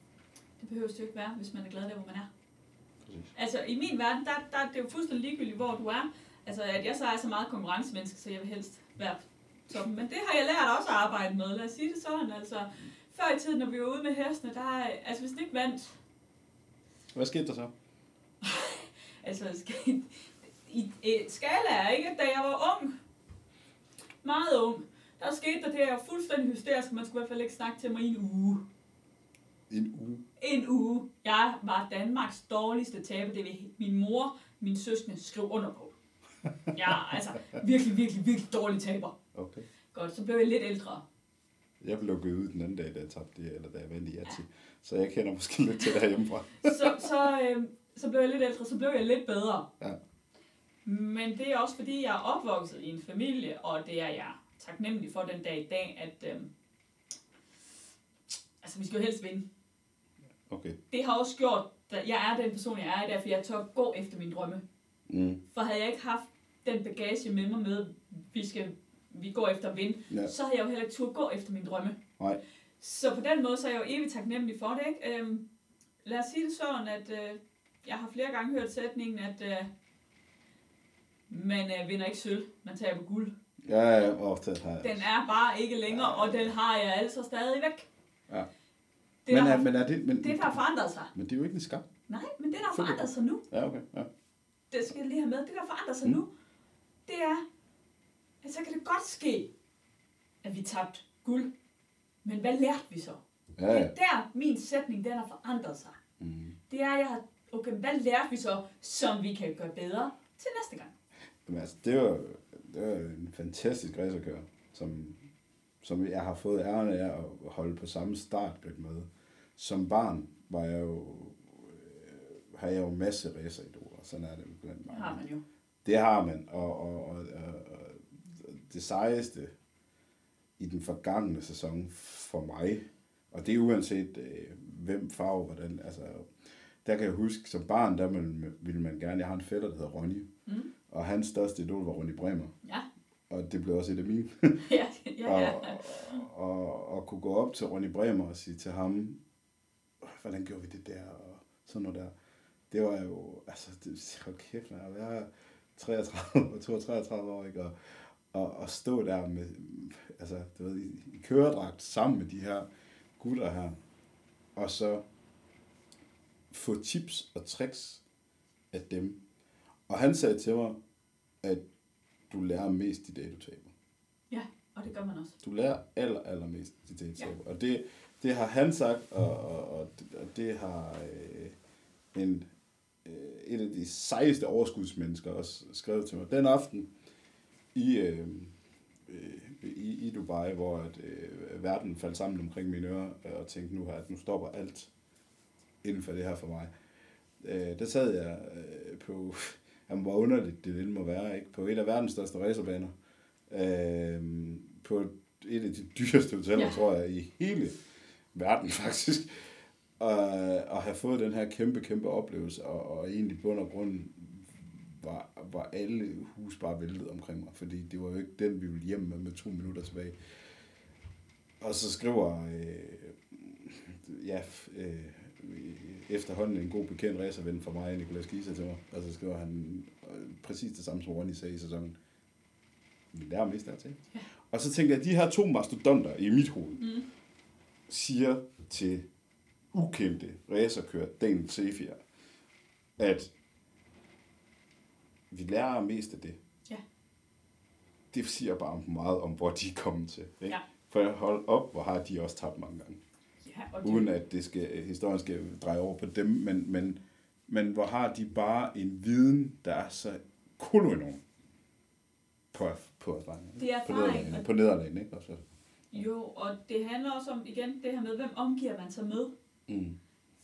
Det behøver det jo ikke være, hvis man er glad der, hvor man er. Præcis. Altså, i min verden, der, der er det jo fuldstændig ligegyldigt, hvor du er. Altså, at jeg så er så meget konkurrencemenneske, så jeg vil helst være på toppen. Men det har jeg lært også at arbejde med, lad os sige det sådan. Altså, før i tiden, når vi var ude med hestene, der er, altså hvis den ikke vandt, Hvad skete der så? altså, skal, i, i skala er ikke, da jeg var ung, meget ung, der skete der det, jeg var fuldstændig hysterisk, man skulle i hvert fald ikke snakke til mig i en uge. En uge. En uge. Jeg var Danmarks dårligste taber. Det vil min mor min søskende skrive under på. Ja, altså virkelig, virkelig, virkelig dårlig taber. Okay. Godt, så blev jeg lidt ældre. Jeg blev lukket ud den anden dag, da jeg tabte det, eller da jeg vandt i Yatzy. Så jeg kender måske lidt til det herhjemmefra. Så, så, øh, så blev jeg lidt ældre, så blev jeg lidt bedre. Ja. Men det er også fordi, jeg er opvokset i en familie, og det er jeg taknemmelig for den dag i dag, at øh, altså, vi skal jo helst vinde. Okay. Det har også gjort, at jeg er den person, jeg er i dag, for jeg tør gå efter mine drømme. Mm. For havde jeg ikke haft den bagage med mig med, vi skal vi går efter at vinde, Ja. så havde jeg jo heller ikke turde gå efter mine drømme. Nej. Så på den måde, så er jeg jo evigt taknemmelig for det, ikke? Øhm, lad os sige det sådan, at øh, jeg har flere gange hørt sætningen, at øh, man øh, vinder ikke sølv, man tager på guld. Ja, ja, åh, det har jeg. Den er bare ikke længere, og den har jeg altså stadig væk. Ja. Det, men, der er, men er det... Men, det, der har forandret sig. men det er jo ikke en skam. Nej, men det, der har forandret sig nu, Ja, okay. Ja. det skal jeg lige have med, det, der forandrer sig Mm. nu, det er, at så kan det godt ske, at vi tabte guld. Men hvad lærte vi så? Ja, Det ja. er der, min sætning, den har forandret sig. Mm. Det er, at jeg har, okay, hvad lærte vi så, som vi kan gøre bedre til næste gang? Jamen, altså, det var, det var en fantastisk racerkører, som, som jeg har fået æren af at holde på samme startblik med. Som barn var jeg jo, øh, har jeg jo masse raceridoler, sådan er det jo blandt Det mange. har man jo. Det har man, og, og, og, og, det sejeste i den forgangne sæson for mig, og det er uanset øh, hvem farve, hvordan, altså, der kan jeg huske, som barn, der ville man gerne, jeg har en fætter, der hedder Ronny, Mm. Og hans største idol var Ronny Bremer, Ja, og det blev også et af mine. ja, ja, ja. og, og, og kunne gå op til Ronny Bremer og sige til ham, hvordan gjorde vi det der, og sådan noget der. Det var jo, altså, det, hold kæft, man, at være 33 og 32, 33 år, ikke? Og, og, og stå der med, altså, du ved, i, i køredragt sammen med de her gutter her, og så få tips og tricks af dem. Og han sagde til mig, at du lærer mest i dag, du taber. ja, og det gør man også. Du lærer aller, allermest i det, ja. Og det, det har han sagt, og, og, og, det, og det har øh, en, øh, et af de sejeste overskudsmennesker også skrevet til mig. Den aften i, øh, øh, i, i Dubai, hvor at, øh, verden faldt sammen omkring mine ører, øh, og tænkte nu her, at nu stopper alt inden for det her for mig. Øh, der sad jeg øh, på, jamen, hvor underligt det end må være, ikke? på et af verdens største racerbaner. Øh, på et af de dyreste hoteller, Ja. tror jeg, i hele verden faktisk. Og, og have fået den her kæmpe, kæmpe oplevelse, og, og egentlig bund og grund var, var alle hus bare væltet omkring mig, fordi det var jo ikke den, vi ville hjem med, med to minutter tilbage. Og så skriver øh, ja, øh, efterhånden en god bekendt racerven for mig, Nicolas Gisa til mig, og så skriver han øh, præcis det samme, som Ronny sagde i sæsonen. Vi lærer mest dertil. Ja. Og så tænker jeg, at de her to mastodonter i mit hoved, Mm. siger til ukendte racerkører Daniel Sefier, at vi lærer mest af det. Ja. Det siger bare meget om, hvor de er kommet til. Ikke? Ja. For hold op, hvor har de også tabt mange gange. Ja, Uden at det skal, historien skal dreje over på dem, men, men, men hvor har de bare en viden, der er så koloenorm på, på erfaringen. Det er på nederlagene, på nederlagene, ikke? Også. jo, og det handler også om, igen, det her med, hvem omgiver man sig med? Mm.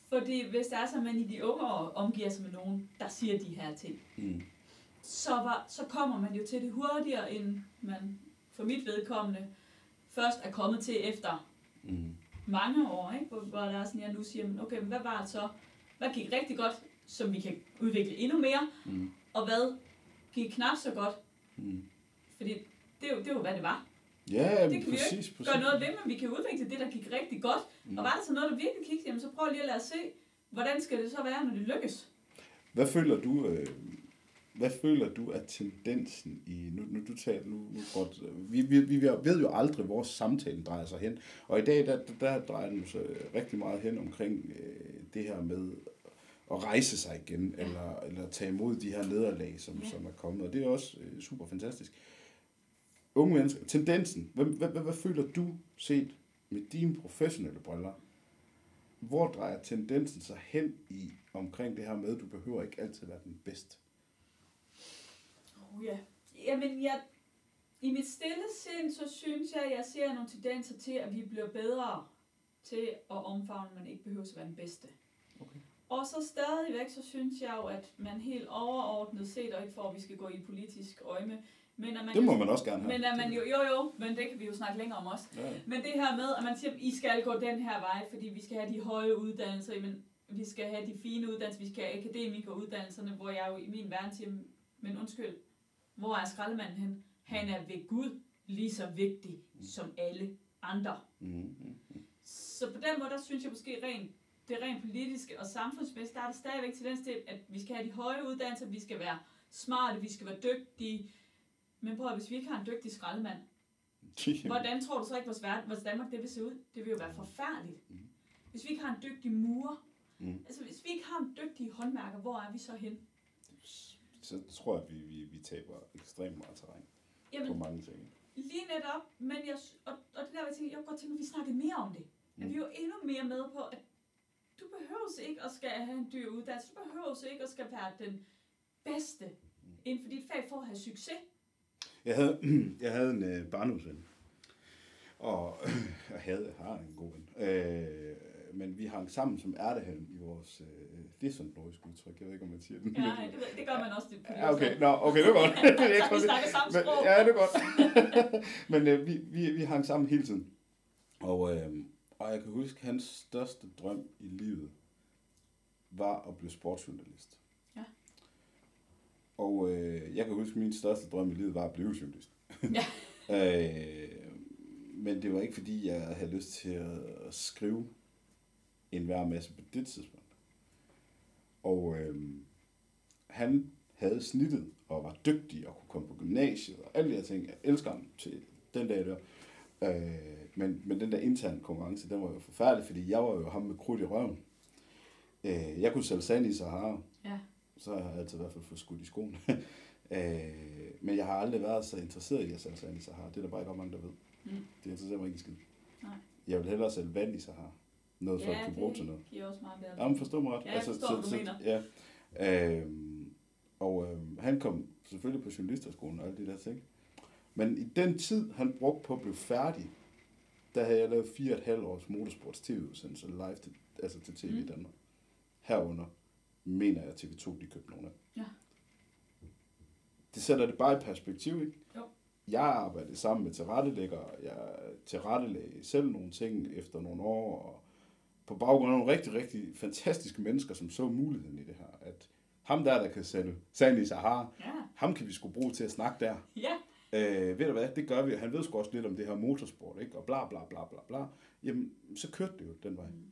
Fordi hvis det er så, at man i de unge år omgiver sig med nogen, der siger de her ting, Mm. så, var, så kommer man jo til det hurtigere, end man for mit vedkommende først er kommet til efter Mm. Mange år, ikke? Hvor, hvor der er sådan, jeg nu siger, men okay, hvad var det så? Hvad gik rigtig godt, som vi kan udvikle endnu mere? Mm. Og hvad gik knap så godt? Mm. Fordi det er jo, det er jo hvad det var. Ja, Det kan vi jo præcis, præcis. Gør noget ved, men vi kan udvikle det, der gik rigtig godt. Mm. Og var der så noget, der virkelig gik, jamen så prøv lige at lade os se, hvordan skal det så være, når det lykkes? Hvad føler du, øh, hvad føler du er tendensen i, nu, nu du taler, nu, nu godt, vi, vi, vi ved jo aldrig, hvor samtalen drejer sig hen, og i dag, der, der drejer den sig rigtig meget hen omkring øh, det her med at rejse sig igen, Ja. eller, eller tage imod de her nederlag, som, Ja. som er kommet, og det er også øh, super fantastisk. Unge mennesker, tendensen, hvad, hvad, hvad, hvad føler du set med dine professionelle briller, hvor drejer tendensen sig hen i omkring det her med, at du behøver ikke altid være den bedste? Oh, ja. Jamen, jeg, i mit stille sind, så synes jeg, at jeg ser nogle tendenser til, at vi bliver bedre til at omfavne, man ikke behøver at være den bedste. Okay. Og så stadigvæk, så synes jeg jo, at man helt overordnet set, og ikke for, at vi skal gå i politisk øjme, men at man, Det må man også gerne have. men at man jo, jo jo, men det kan vi jo snakke længere om også. Ja. Men det her med, at man siger, at I skal gå den her vej, fordi vi skal have de høje uddannelser, men vi skal have de fine uddannelser, vi skal have akademikeruddannelserne, hvor jeg jo i min verden siger, men undskyld, hvor er skraldemanden hen? Han er ved Gud lige så vigtig som alle andre. Så på den måde, der synes jeg måske rent, det rent politiske og samfundsmæssigt, der er der stadigvæk tendens til, at vi skal have de høje uddannelser, vi skal være smarte, vi skal være dygtige. Men prøv at, hvis vi ikke har en dygtig skraldemand, hvordan tror du så ikke, vores, verden, vores Danmark det vil se ud? Det vil jo være forfærdeligt. Mm. Hvis vi ikke har en dygtig murer, Mm. altså hvis vi ikke har en dygtig håndværker, hvor er vi så hen? Så tror jeg, at vi, vi, vi taber ekstremt meget terræn på Jamen, mange ting. lige netop, men jeg, og, og det der, jeg tænker, jeg kunne godt tænke, at vi snakkede mere om det. Mm. At Mm. vi er jo endnu mere med på, at du behøver ikke at skal have en dyr uddannelse, du behøver ikke at skal være den bedste inden for dit fag for at have succes. Jeg havde, jeg havde en øh, barndomsven, og jeg havde, har en god ven. Øh, men vi hang sammen som ærtehalm i vores, øh, det er sådan et nordisk udtryk, jeg ved ikke, om man siger det. Ja, nej, det, det gør man også. Det, Ja, okay, Nå, okay, det er godt. Jeg Så kan vi snakker samme Men, sprog. ja, det er godt. Men øh, vi, vi, vi hang sammen hele tiden. Og, øh, og jeg kan huske, at hans største drøm i livet var at blive sportsjournalist. Ja. Og øh, jeg kan huske, at min største drøm i livet var at blive journalist. Ja. øh, men det var ikke, fordi jeg havde lyst til at skrive en hver masse på det tidspunkt. Og øh, han havde snittet og var dygtig og kunne komme på gymnasiet og alle de her ting. Jeg elsker ham til den dag der. Øh, men, men den der interne konkurrence, den var jo forfærdelig, fordi jeg var jo ham med krudt i røven. Øh, jeg kunne sælge sand i Sahara, Ja. så har jeg altid i hvert fald fået skudt i skoene. øh, men jeg har aldrig været så interesseret i at sælge sand i Sahara. Det er der bare ikke ret mange, der ved. Mm. Det interesserer mig ikke skid. Nej. Jeg vil hellere sælge vand i Sahara. Noget folk Ja, kan bruge til noget. det giver også meget bedre. Jamen, forstår mig ret. Ja, jeg forstår, hvad du mener. Ja. Øhm, og øhm, han kom selvfølgelig på journalisterskolen og alle de der ting. Men i den tid, han brugte på at blive færdig, der havde jeg lavet fire og et halvt års motorsports tv-udsendelser live til, altså til tv mm. i. Danmark. Herunder mener jeg, at TV2 de købte nogle af. Ja. Det sætter det bare i perspektiv, ikke? Jo. Jeg arbejdede sammen med tilrettelæggere. Jeg tilrettelagde selv nogle ting efter nogle år, og på baggrund af nogle rigtig, rigtig fantastiske mennesker, som så muligheden i det her. At ham der, der kan sælge sand i Sahara, Ja, ham kan vi sgu bruge til at snakke der. ja. Øh, ved du hvad, det gør vi. Han ved sgu også lidt om det her motorsport, ikke? Og bla bla bla bla bla. Jamen, så kørte det jo den vej. Mm.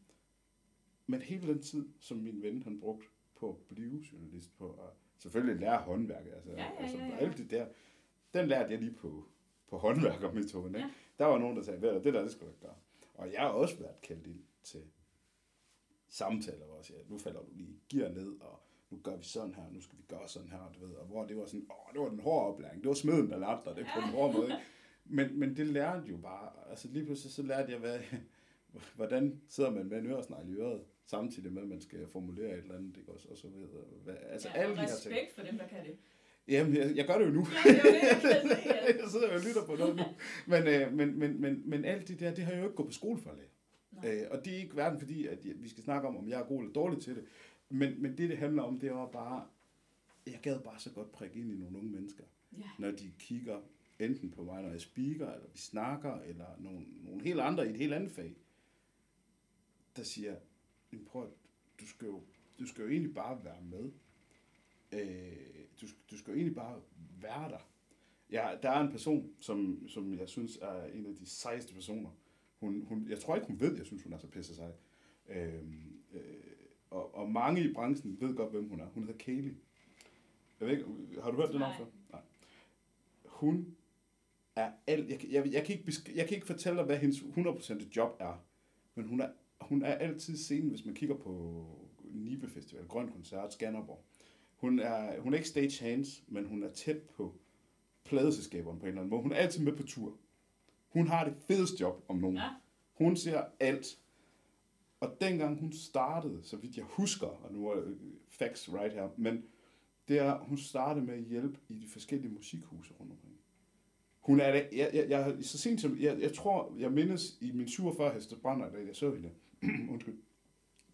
Men hele den tid, som min ven han brugt på at blive journalist, på at selvfølgelig lære håndværket, altså, Ja, ja, altså ja, ja. alt det der, den lærte jeg lige på, på håndværkermetoden. Ikke? Ja. Der var nogen, der sagde, ved du, det der, det skal du ikke gøre. Og jeg har også været kaldt ind til samtaler, jeg siger, nu falder du lige gear ned, og nu gør vi sådan her, nu skal vi gøre sådan her, du ved, og hvor det var sådan, åh, det var den hårde oplæring, det var smeden, der lærte dig det på den hårde måde, ikke? Men, men det lærte jo bare, altså lige pludselig så lærte jeg, hvad, hvordan sidder man med en øresnegl i øret, samtidig med, at man skal formulere et eller andet, ikke også, og så videre. Hvad, altså ja, alle de her ting. respekt for dem, der kan det. Jamen, jeg, jeg gør det jo nu. Ja, det er jo det, jeg ja. sidder og lytter på noget nu. Men, øh, men, men, men, men alt det der, det har jeg jo ikke gået på skole for at lære. Øh, og det er ikke hverken fordi, at vi skal snakke om, om jeg er god eller dårlig til det. Men, men det, det handler om, det var bare, jeg gad bare så godt prikke ind i nogle unge mennesker, Ja. når de kigger enten på mig, når jeg speaker, eller vi snakker, eller nogle, nogle helt andre i et helt andet fag, der siger, "Jamen, prøv at, du skal jo, du skal jo egentlig bare være med. Øh, du, skal- du skal jo egentlig bare være der. Ja, der er en person, som, som jeg synes er en af de sejeste personer. Hun, hun, jeg tror ikke, hun ved, jeg synes, hun er så pisse sej. Øhm, øh, og, og mange i branchen ved godt, hvem hun er. Hun hedder Kaylee. Jeg ved ikke, har du hørt det navn før? Nej. Hun er alt, jeg, kan- jeg, jeg, kan ikke besk- jeg kan ikke fortælle dig, hvad hendes 100% job er. Men hun er, hun er altid scenen, hvis man kigger på Nibe Festival, Grøn Koncert, Skanderborg. Hun er, hun er ikke stagehands, men hun er tæt på pladeselskaberne på en eller anden måde. Hun er altid med på tur. Hun har det fedeste job om nogen. Ja. Hun ser alt. Og dengang hun startede, så vidt jeg husker, og nu er det facts right her, men det er, hun startede med at hjælpe i de forskellige musikhuse rundt omkring. Hun er det, jeg, jeg, jeg, så sent som, jeg, jeg tror, jeg mindes i min 47 heste brænder, da jeg så hende, undskyld,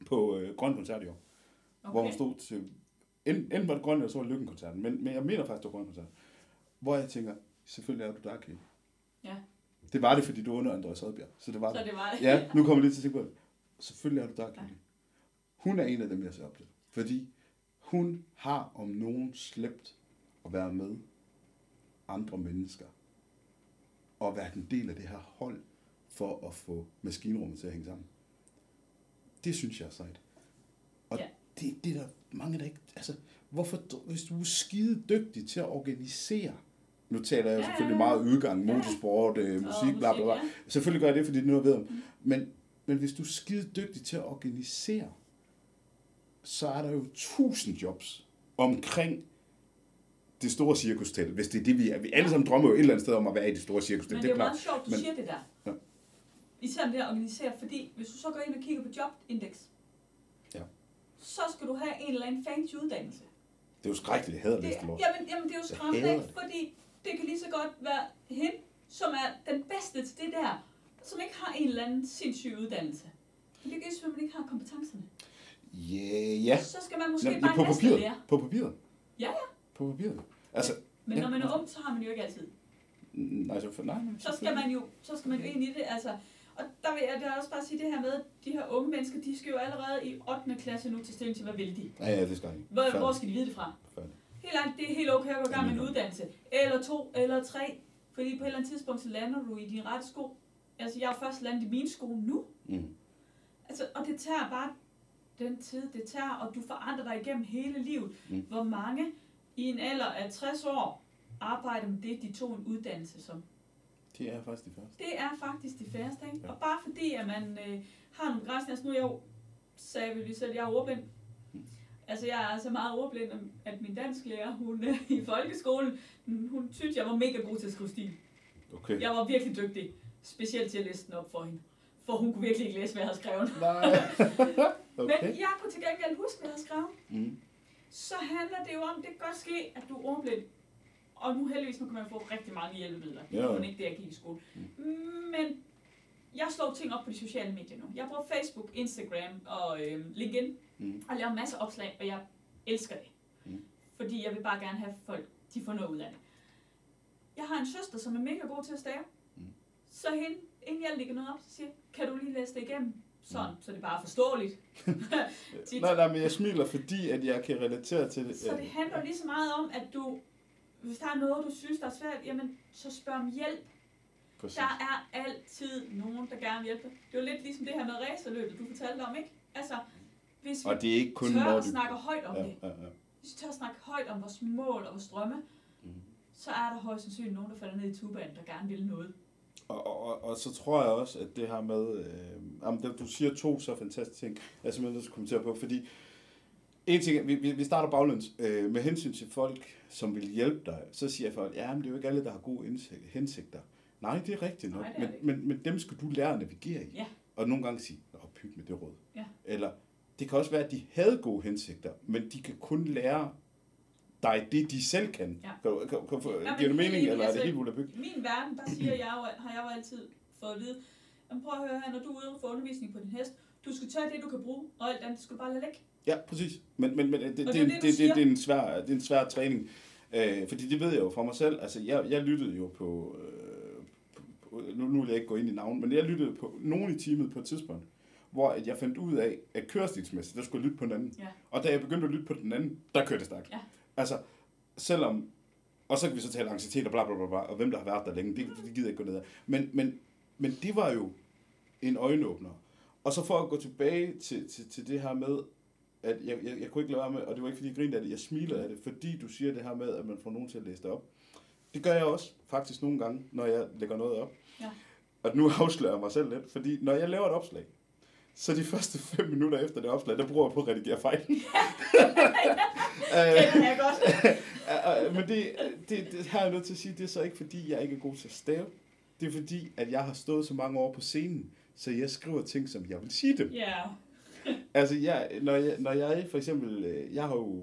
på øh, Grøn Koncert i år, okay. hvor hun stod til, enten, enten var det Grøn, eller så var det Lykken-koncerten, men, men jeg mener faktisk, det var Grøn Koncert, hvor jeg tænker, selvfølgelig er du der, Kate. Ja. Det var det, fordi du er under Andreas Rødbjerg, så det var Så det. var det. Ja, nu kommer jeg lige til at tænke på det. Selvfølgelig er du der. Kate. Hun er en af dem, jeg ser op til, fordi hun har om nogen slæbt at være med andre mennesker og været en del af det her hold for at få maskinrummet til at hænge sammen. Det synes jeg er sejt. Og Ja. det, det er der mange, der ikke... Altså, hvorfor, hvis du er skide dygtig til at organisere, nu taler jeg selvfølgelig meget udgang, motorsport, øh, musik, bla bla bla. Selvfølgelig gør jeg det, fordi det er noget, jeg ved om. Men, men hvis du er skide dygtig til at organisere, så er der jo tusind jobs omkring det store cirkustelt, hvis det er det, vi er. Vi alle sammen drømmer jo et eller andet sted om at være i det store cirkustelt, Men det det er er jo meget sjovt, du Men- siger det der. Ja. Især om det at organisere, fordi hvis du så går ind og kigger på jobindex, Ja. så skal du have en eller anden fancy uddannelse. Det er jo skrækkeligt, jeg hader Det, jamen, jamen, det er jo skræmmende. Fordi det kan lige så godt være hende, som er den bedste til det der, som ikke har en eller anden sindssyg uddannelse. Men det kan ikke, man ikke har kompetencerne. Yeah, ja. Så skal man måske Nå, bare på papiret. lære. På papiret. Ja, ja. På papiret. Altså, Men Ja. når man er ung, så har man jo ikke altid. nej, så, nej, nej, så skal man jo, så skal man jo ind i det, altså. Og der vil jeg da også bare sige det her med, at de her unge mennesker, de skal jo allerede i 8. klasse nu til stilling til, hvad vil de? Ja, ja, det skal ikke. Hvor, Færdig. hvor skal de vide det fra? Færdig. Helt ærligt, det er helt okay at gå i gang med en uddannelse. Eller to, eller tre. Fordi på et eller andet tidspunkt, så lander du i din rette sko. Altså, jeg er først landet i mine sko nu. Mm. Altså, og det tager bare den tid, det tager, og du forandrer dig igennem hele livet. Mm. Hvor mange i en alder af 60 år arbejder med det, de tog en uddannelse som? Det er faktisk det første. Det er faktisk det færreste, ikke? Ja. Og bare fordi, at man øh, har nogle begrænsninger, altså nu er jeg jo, sagde vi lige selv, jeg er ordblind. Mm. Altså jeg er så meget ordblind, at min dansklærer, hun øh, i folkeskolen, hun, synes, jeg var mega god til at skrive stil. Okay. Jeg var virkelig dygtig, specielt til at læse den op for hende. For hun kunne virkelig ikke læse, hvad jeg havde skrevet. Nej. Men okay. jeg kunne til gengæld huske, hvad jeg havde skrevet. Mm. Så handler det jo om, det kan godt ske, at du er ordblind. Og nu heldigvis, nu kan man få rigtig mange hjælpemidler. Det Ja. var ikke det, jeg gik i skole. Men jeg slår ting op på de sociale medier nu. Jeg bruger Facebook, Instagram og øh, LinkedIn Mm. og laver masser af opslag, og jeg elsker det. Mm. Fordi jeg vil bare gerne have folk, de får noget ud af det. Jeg har en søster, som er mega god til at stave. Mm. Så hende, inden jeg lægger noget op, så siger kan du lige læse det igennem? Sådan, så det bare er forståeligt. Tit. Nej, nej, men jeg smiler, fordi at jeg kan relatere til det. Så det handler lige så meget om, at du, hvis der er noget, du synes, der er svært, jamen, så spørg om hjælp. Præcis. Der er altid nogen, der gerne vil hjælpe dig. Det er jo lidt ligesom det her med racerløbet, du fortalte om, ikke? Altså, hvis vi Og det er ikke kun, tør når at du... snakke højt om Ja, det, ja, ja. hvis vi tør at snakke højt om vores mål og vores drømme, Mm. så er der højst sandsynligt nogen, der falder ned i tubaen, der gerne vil noget. Og, og, og, og så tror jeg også, at det her med, øh, jamen, det- du siger to så fantastiske ting, jeg er simpelthen nødt til at kommentere på, fordi en ting, vi, vi, starter baglæns, øh, med hensyn til folk, som vil hjælpe dig, så siger folk, ja, men det er jo ikke alle, der har gode indsigt, hensigter. Nej, det er rigtigt nok, Nej, det er men, det men, men dem skal du lære at navigere i. Ja. Og nogle gange sige, åh, pyt med det råd. Ja. Eller, det kan også være, at de havde gode hensigter, men de kan kun lære dig det, de selv kan. Ja. Kan, du- kan, kan, kan, men giver det mening, enig, eller er det altså, helt ulabyggt? I min verden, der siger jeg jo, har jeg jo altid fået at vide, jamen prøv at høre her, når du er ude for undervisning på din hest, du skal tage det, du kan bruge, og alt andet skal du bare lade ligge. Ja, præcis. Men, men, men det, det, Og det, det er det, det, det, det, er en svær, det er en svær træning. Øh, fordi det ved jeg jo for mig selv. Altså, jeg, jeg lyttede jo på, øh, nu, nu vil jeg ikke gå ind i navn, men jeg lyttede på nogen i teamet på et tidspunkt, hvor at jeg fandt ud af, at kørestilsmæssigt, der skulle jeg lytte på den anden. Ja. Og da jeg begyndte at lytte på den anden, der kørte det stærkt. Ja. Altså, selvom... Og så kan vi så tale anxietet og bla bla bla, bla og hvem der har været der længe, det, det gider jeg ikke gå ned af. Men, men, men det var jo en øjenåbner. Og så for at gå tilbage til, til, til det her med, at jeg, jeg, jeg kunne ikke lade være med, og det var ikke fordi jeg grinede af det, jeg smiler af det, fordi du siger det her med, at man får nogen til at læse det op. Det gør jeg også faktisk nogle gange, når jeg lægger noget op. Ja. Og nu afslører jeg mig selv lidt, fordi når jeg laver et opslag, så de første fem minutter efter det opslag, der bruger jeg på at redigere fejl. Kan jeg godt. Men det, det, det her er jeg nødt til at sige, det er så ikke fordi, jeg ikke er god til at stave. Det er fordi, at jeg har stået så mange år på scenen, så jeg skriver ting, som jeg vil sige dem. Ja, Altså, jeg, når, jeg, når jeg for eksempel, øh, jeg har jo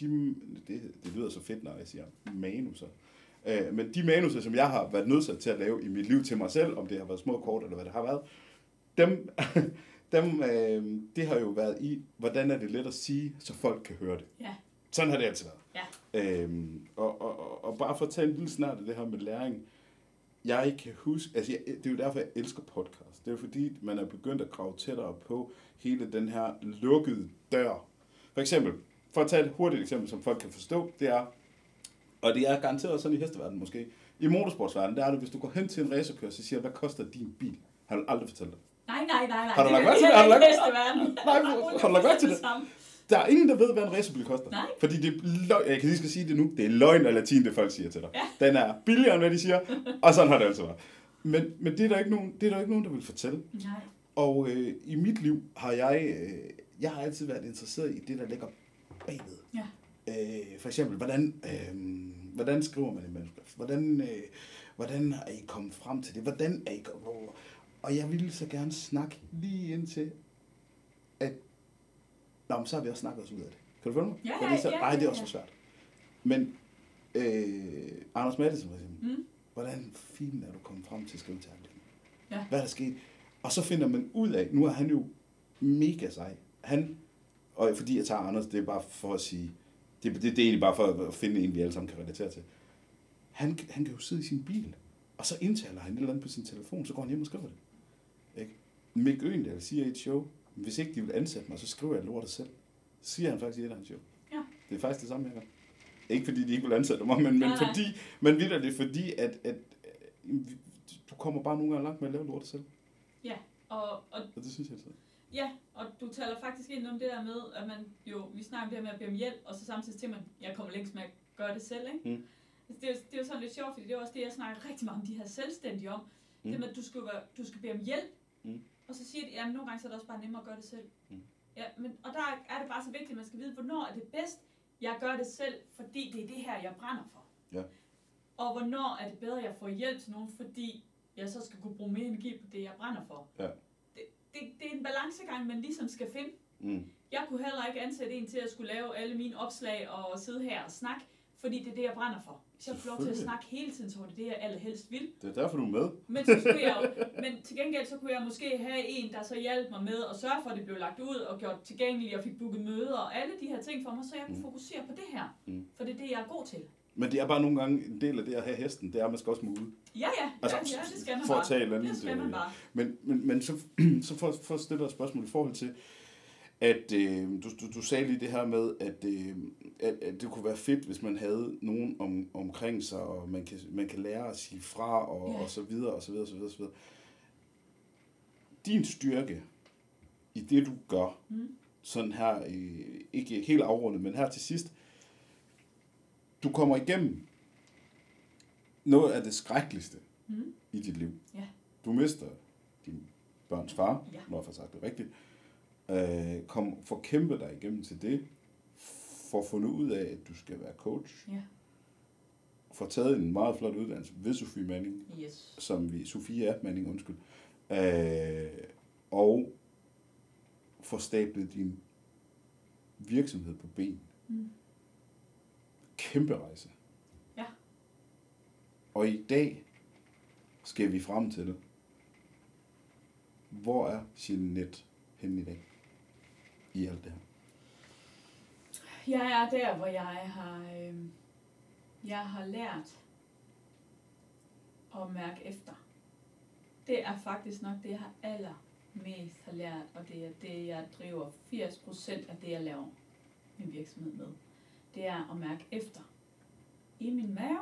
de det, det lyder så fedt, når jeg siger manuser. Øh, men de manuser, som jeg har været nødt til at lave i mit liv til mig selv, om det har været små kort eller hvad det har været, dem, dem øh, det har jo været i, hvordan er det let at sige, så folk kan høre det. Ja. Sådan har det altid været. Ja. Øhm, og, og, og, og bare for at tage en lille snart af det her med læring. Jeg kan huske, altså jeg, det er jo derfor, jeg elsker podcast. Det er jo fordi, man er begyndt at grave tættere på hele den her lukkede dør. For eksempel, for at tage et hurtigt eksempel, som folk kan forstå, det er, og det er garanteret sådan i hesteverdenen måske, i motorsportsverdenen, der er det, hvis du går hen til en racerkører, så siger, hvad koster din bil? Han vil aldrig fortælle dig. Nej, nej, nej, nej. Har du lagt mærke til det? Har du lagt- har mærke til det? Der er ingen, der ved, hvad en racerbil koster. Nej. Fordi det er løg, jeg kan lige skal sige det nu, det er løgn og latin, det folk siger til dig. Ja. Den er billigere, end hvad de siger, og sådan har det altså været. Men, men det, er der ikke nogen, det er der ikke nogen, der vil fortælle. Nej. Og øh, i mit liv har jeg, øh, jeg har altid været interesseret i det, der ligger bagved. Ja. Øh, for eksempel, hvordan, øh, hvordan skriver man et manuskript? Hvordan, øh, hvordan er I kommet frem til det? Hvordan er I kommet Og jeg ville så gerne snakke lige indtil, at Nå, men så har vi også snakket os ud af det. Kan du følge mig? Ja, Fordi ja, så, ja, ej, det er ja, også ja. for svært. Men øh, Anders Madsen for eksempel, Mm. hvordan filen er du kommet frem til at skrive til ham? Ja. Hvad er der sket? Og så finder man ud af, nu er han jo mega sej. Han, og fordi jeg tager Anders, det er bare for at sige, det, det, det er egentlig bare for at finde en, vi alle sammen kan relatere til. Han, han kan jo sidde i sin bil, og så indtaler han et eller andet på sin telefon, så går han hjem og skriver det. Ikke? Mick Øgendal siger i et show, hvis ikke de vil ansætte mig, så skriver jeg lortet selv. Så siger han faktisk i et af hans show. Ja. Det er faktisk det samme, jeg gør. Ikke fordi de ikke vil ansætte mig, men, men fordi, men vidt det fordi, at, at, øh, du kommer bare nogle gange langt med at lave lortet selv. Og, og Og det synes jeg altså. Ja, og du taler faktisk ind om det der med, at man jo, vi snakker det her med at bede om hjælp, og så samtidig til man, jeg kommer længst med at gøre det selv, ikke? Mm. Altså, det, er, det er jo sådan lidt sjovt, fordi det er også det, jeg snakker rigtig meget om de her selvstændige om. Mm. Det med, at du skal, være, du skal bede om hjælp, Mm. og så siger de, at nogle gange så er det også bare nemmere at gøre det selv. Mm. Ja, men, og der er det bare så vigtigt, at man skal vide, hvornår er det bedst, jeg gør det selv, fordi det er det her, jeg brænder for. Ja. Og hvornår er det bedre, at jeg får hjælp til nogen, fordi jeg så skal kunne bruge mere energi på det, jeg brænder for. Ja. Det, det, er en balancegang, man ligesom skal finde. Mm. Jeg kunne heller ikke ansætte en til at skulle lave alle mine opslag og sidde her og snakke, fordi det er det, jeg brænder for. Hvis jeg får lov til at snakke hele tiden, så var det det, jeg allerhelst vil. Det er derfor, du er med. Men, så skulle jeg, jo- men til gengæld så kunne jeg måske have en, der så hjalp mig med at sørge for, at det blev lagt ud og gjort tilgængeligt og fik booket møder og alle de her ting for mig, så jeg kunne Mm. fokusere på det her. Mm. For det er det, jeg er god til. Men det er bare nogle gange en del af det at have hesten, det er, at man skal også måle. Ja, ja, Altså, ja, ja det skal man for at bare. tage et eller andet, Det skal man øh, bare. Men, men, men så, så for, for at stille dig et spørgsmål i forhold til, at øh, du, du, du sagde lige det her med, at, øh, at, at det kunne være fedt, hvis man havde nogen om, omkring sig, og man kan, man kan lære at sige fra, og, Ja. og så videre, og så videre, og så videre, og så videre. Din styrke i det, du gør, Mm. sådan her, øh, ikke helt afrundet, men her til sidst, du kommer igennem noget af det skrækkeligste Mm. i dit liv. Ja. Du mister din børns far, Ja. når jeg får sagt det rigtigt. Øh, kom, får kæmpet dig igennem til det. Får fundet ud af, at du skal være coach. Ja. Får taget en meget flot uddannelse ved Sofie Manning, Yes. som vi, Sofie er Manning, undskyld. Øh, og får stablet din virksomhed på ben. Mm. Kæmpe rejse. Ja. Og i dag skal vi frem til, hvor er Jeanette henne i dag? I alt det her. Jeg er der, hvor jeg har, øh, jeg har lært at mærke efter. Det er faktisk nok det, jeg har allermest har lært, og det er det, jeg driver 80% af det, jeg laver min virksomhed med. Det er at mærke efter i min mave,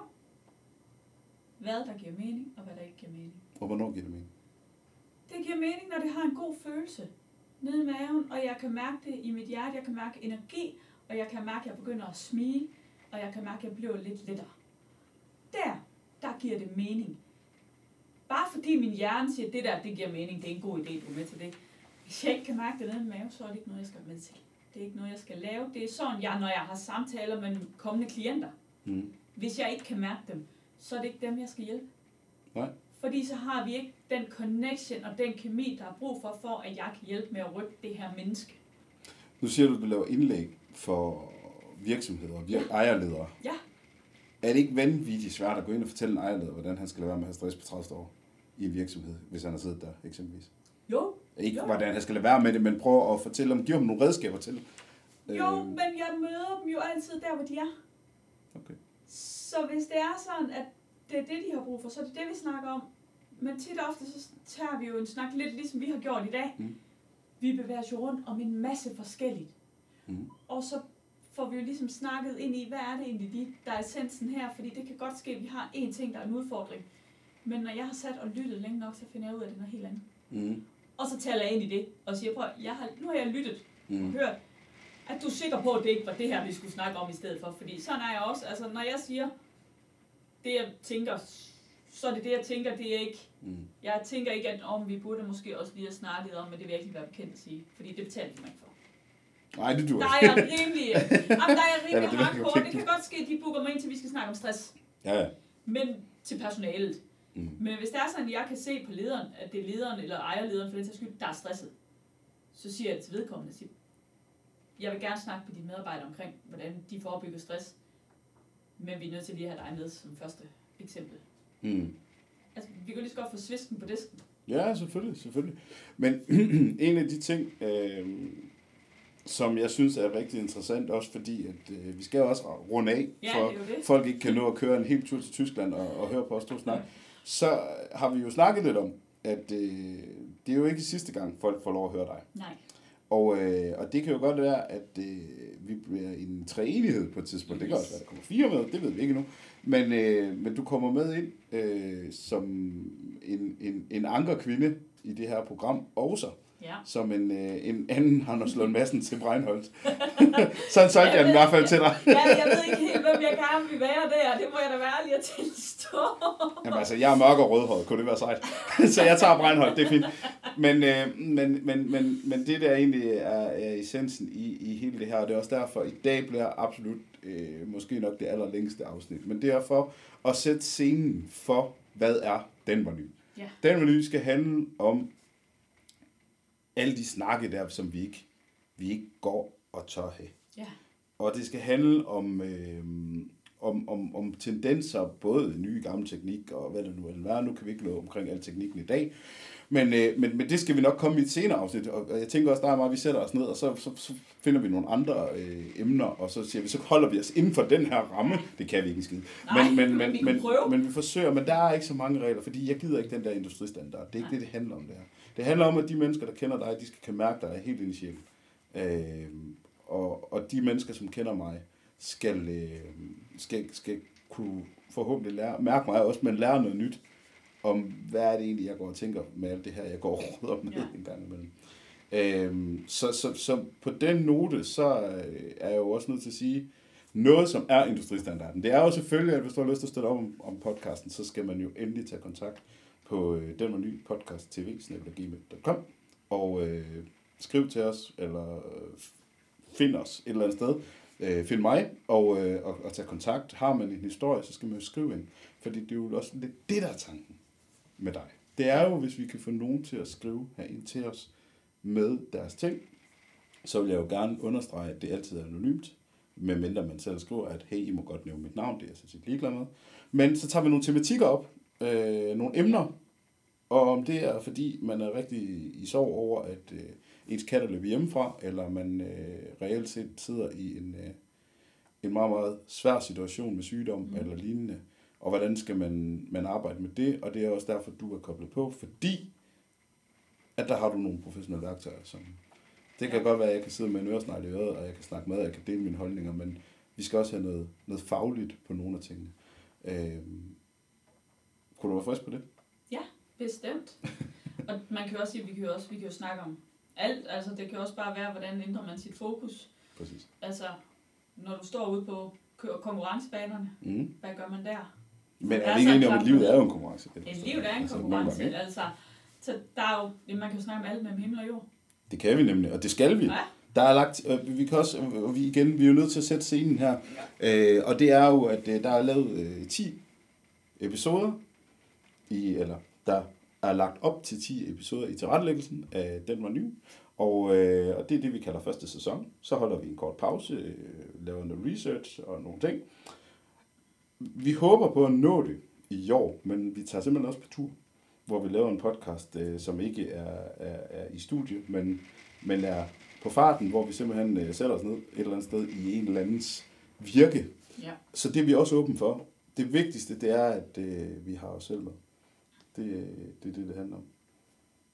hvad der giver mening, og hvad der ikke giver mening. Og hvornår giver det mening? Det giver mening, når det har en god følelse nede i maven, og jeg kan mærke det i mit hjerte, jeg kan mærke energi, og jeg kan mærke, at jeg begynder at smile, og jeg kan mærke, at jeg bliver lidt lettere. Der, der giver det mening. Bare fordi min hjerne siger, at det der, det giver mening, det er en god idé, du er med til det. Hvis jeg ikke kan mærke det nede i maven, så er det ikke noget, jeg skal være med til. Det er ikke noget, jeg skal lave. Det er sådan, jeg, når jeg har samtaler med kommende klienter. Mm. Hvis jeg ikke kan mærke dem, så er det ikke dem, jeg skal hjælpe. Nej. Fordi så har vi ikke den connection og den kemi, der er brug for, for at jeg kan hjælpe med at rykke det her menneske. Nu siger du, at du laver indlæg for virksomheder og vir- ejerledere, Ja. er det ikke vanvittigt svært at gå ind og fortælle en ejerleder, hvordan han skal lade være med at have stress på 30 år i en virksomhed, hvis han har siddet der eksempelvis? Jo, Ikke Jo. hvordan han skal lade være med det, men prøve at fortælle dem, give ham nogle redskaber til. jo, Øh, men jeg møder dem jo altid der, hvor de er. Okay. Så hvis det er sådan, at det er det, de har brug for, så er det det, vi snakker om. Men tit og ofte, så tager vi jo en snak lidt ligesom vi har gjort i dag. Mm. Vi bevæger os jo rundt om en masse forskelligt. Mm. Og så får vi jo ligesom snakket ind i, hvad er det egentlig, de, der er essensen her? Fordi det kan godt ske, at vi har én ting, der er en udfordring. Men når jeg har sat og lyttet længe nok, så finder jeg ud af, at det er noget helt andet. Mm. Og så taler jeg ind i det og siger, prøv, jeg har, nu har jeg lyttet og Mm. hørt, at du er sikker på, at det ikke var det her, vi skulle snakke om i stedet for. Fordi sådan er jeg også. Altså, når jeg siger det, jeg tænker, så er det det, jeg tænker. Det er ikke, Mm. jeg tænker ikke, at om vi burde måske også lige have snakket om, men det vil jeg ikke være bekendt at sige. Fordi det betalte man ikke for. Nej, det duer Der er jeg rimelig, jamen, der er jeg Ja, rimelig det er hardcore. Det kan godt ske, at de booker mig ind til, vi skal snakke om stress. Ja, ja. Men til personalet. Mm. Men hvis det er sådan, at jeg kan se på lederen, at det er lederen eller ejerlederen for den sags skyld, der er stresset, så siger jeg det til vedkommende. Siger, jeg vil gerne snakke med dine medarbejdere omkring, hvordan de forebygger stress. Men vi er nødt til lige at have dig med som første eksempel. Mm. Altså, vi kan lige så godt få svisken på disken. Ja, selvfølgelig, selvfølgelig. Men en af de ting, øh, som jeg synes er rigtig interessant, også fordi, at øh, vi skal også runde af, Ja, for det det. folk ikke kan nå at køre en hel tur til Tyskland og, og høre på os to snak, så har vi jo snakket lidt om, at øh, det er jo ikke sidste gang, folk får lov at høre dig. Nej. Og, øh, og det kan jo godt være, at øh, vi bliver en treenighed på et tidspunkt. Det kan også være, at der kommer fire med, det ved vi ikke endnu. Men, øh, men du kommer med ind øh, som en, en, en ankerkvinde i det her program, også Ja. som en, øh, en anden Anders Lund Madsen til Breinholt. Sådan solgte jeg den i hvert fald til dig. ja, jeg ved ikke helt, hvem jeg gerne vil være der. Det må jeg da være ærlig at tilstå. Jamen altså, jeg er mørk og rødhåret, kunne det være sejt? så jeg tager Breinholt, det er fint. Men, øh, men, men, men, men det der egentlig er, er essensen i, i hele det her, og det er også derfor, i dag bliver absolut øh, måske nok det allerlængste afsnit, men det er for at sætte scenen for, hvad er den menu. Ja. Den menu skal handle om alle de snakke der, som vi ikke, vi ikke går og tør have. Ja. Og det skal handle om, øh, om, om, om tendenser, både ny og gammel teknik, og hvad det nu være. Nu kan vi ikke løbe omkring al teknikken i dag. Men, øh, men, men det skal vi nok komme i et senere afsnit. Og jeg tænker også, der er meget, vi sætter os ned, og så, så, så finder vi nogle andre øh, emner, og så siger vi, så holder vi os inden for den her ramme. Det kan vi ikke en skid. Nej, men, men, men men, vi men, men vi forsøger, men der er ikke så mange regler, fordi jeg gider ikke den der industristandard. Det er ikke Nej. det, det handler om det her. Det handler om, at de mennesker, der kender dig, de skal kan mærke dig helt ind i sjælen. Øh, og, og de mennesker, som kender mig, skal, øh, skal, skal kunne forhåbentlig lære, mærke mig også, men lære noget nyt om, hvad er det egentlig, jeg går og tænker med alt det her, jeg går og råder med Ja. en gang imellem. Øhm, så, så, så på den note, så øh, er jeg jo også nødt til at sige, noget som er industristandarden. Det er jo selvfølgelig, at hvis du har lyst til at støtte op om, om podcasten, så skal man jo endelig tage kontakt på øh, den ny podcast tv og øh, skriv til os, eller øh, find os et eller andet sted. Øh, find mig og, øh, og, og tage kontakt. Har man en historie, så skal man jo skrive ind. Fordi det er jo også lidt det, der er tanken med dig. Det er jo, hvis vi kan få nogen til at skrive herind til os med deres ting, så vil jeg jo gerne understrege, at det altid er anonymt, medmindre man selv skriver, at hey, I må godt nævne mit navn, det er jeg så set ligeglad med. Men så tager vi nogle tematikker op, øh, nogle emner, og om det er, fordi man er rigtig i sorg over, at øh, ens kat er løbet hjemmefra, eller man øh, reelt set sidder i en, øh, en meget, meget svær situation med sygdom Mm. eller lignende, og hvordan skal man, man arbejde med det, og det er også derfor, du er koblet på, fordi at der har du nogle professionelle værktøjer, som det kan Ja. godt være, at jeg kan sidde med en øresnegl i øret, og jeg kan snakke med, og jeg kan dele mine holdninger, men vi skal også have noget, noget fagligt på nogle af tingene. Øhm, kunne du være frisk på det? Bestemt. Og man kan jo også sige, at vi kan jo også vi kan jo snakke om alt. Altså, det kan også bare være, hvordan ændrer man sit fokus. Præcis. Altså, når du står ude på konkurrencebanerne, Mm. hvad gør man der? Men er Ja, vi ikke enige om, at klart. livet er jo en konkurrence? Et liv, er en Altså, konkurrence. gange? Altså, så der er jo, man kan jo snakke om alt mellem himmel og jord. Det kan vi nemlig, og det skal vi. Ja. Der er lagt, øh, vi kan også, og vi igen, vi er jo nødt til at sætte scenen her, øh, og det er jo, at øh, der er lavet øh, 10 episoder, i, eller der er lagt op til 10 episoder i tilrettelæggelsen af Den var ny, Og, øh, og det er det, vi kalder første sæson. Så holder vi en kort pause, øh, laver noget research og nogle ting. Vi håber på at nå det i år, men vi tager simpelthen også på tur, hvor vi laver en podcast, øh, som ikke er, er, er i studie, men, men er på farten, hvor vi simpelthen øh, sætter os ned et eller andet sted i en eller andens virke. Ja. Så det er vi også åbne for. Det vigtigste, det er, at øh, vi har os selv med. Det, det er det, det handler om.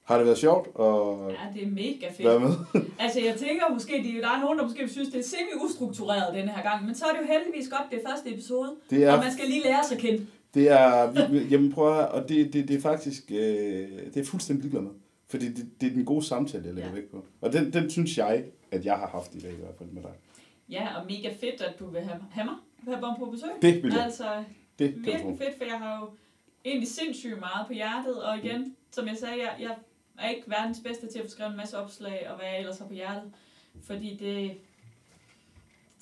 Har det været sjovt at Ja, det er mega fedt. være med? Altså, jeg tænker måske, de, der er nogen, der måske synes, det er semi-ustruktureret denne her gang, men så er det jo heldigvis godt, det er første episode, Det og er, man skal lige lære sig at kende. det er vi- vi- jamen prøv at høre, og det, det, det er faktisk, øh, det er fuldstændig ligeglad med. Fordi det, det er den gode samtale, jeg lægger Ja. væk på. Og den, den synes jeg, at jeg har haft i dag i hvert fald med dig. Ja, og mega fedt, at du vil have, have mig have mig på besøg. Det vil jeg. Altså, Det kan du virkelig fedt, for jeg har jo egentlig sindssygt meget på hjertet, og igen, som jeg sagde, jeg, jeg er ikke verdens bedste til at få skrevet en masse opslag, og hvad jeg ellers har på hjertet, fordi det,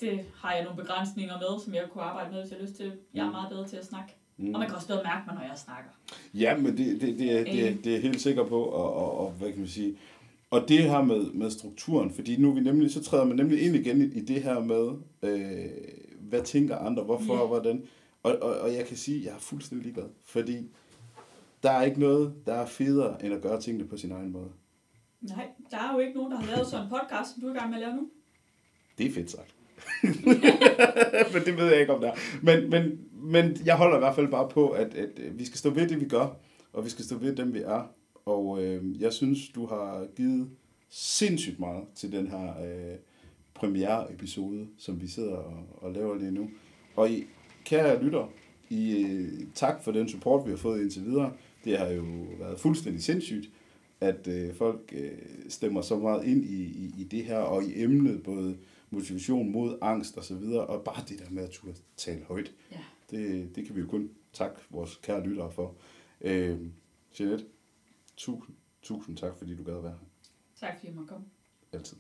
det har jeg nogle begrænsninger med, som jeg kunne arbejde med, hvis jeg har lyst til. Jeg er meget bedre til at snakke, Mm. og man kan også bedre mærke mig, når jeg snakker. Ja, men det, det, det, er- det, er- det er helt sikker på, og, og, og hvad kan man sige, og det her med, med strukturen, fordi nu vi nemlig, så træder man nemlig ind igen i, det her med, øh, hvad tænker andre, hvorfor, og hvordan, og, og, og jeg kan sige, at jeg er fuldstændig ligeglad, fordi der er ikke noget, der er federe, end at gøre tingene på sin egen måde. Nej, der er jo ikke nogen, der har lavet sådan en podcast, som du er i gang med at lave nu. Det er fedt sagt. men det ved jeg ikke, om der er. Men, men, men jeg holder i hvert fald bare på, at, at øh, vi skal stå ved det, vi gør, og vi skal stå ved dem, vi er. Og øh, jeg synes, du har givet sindssygt meget til den her øh, premiere-episode, som vi sidder og, og laver lige nu. Og I, kære lytter, I, øh, tak for den support, vi har fået indtil videre. Det har jo været fuldstændig sindssygt, at øh, folk øh, stemmer så meget ind i, i, i det her, og i emnet, både motivation mod angst og så videre, og bare det der med at turde tale højt. Ja. Det, det kan vi jo kun takke vores kære lyttere for. Øh, Jeanette, tusind, tusind tak, fordi du gad være her. Tak fordi jeg måtte komme. Altid.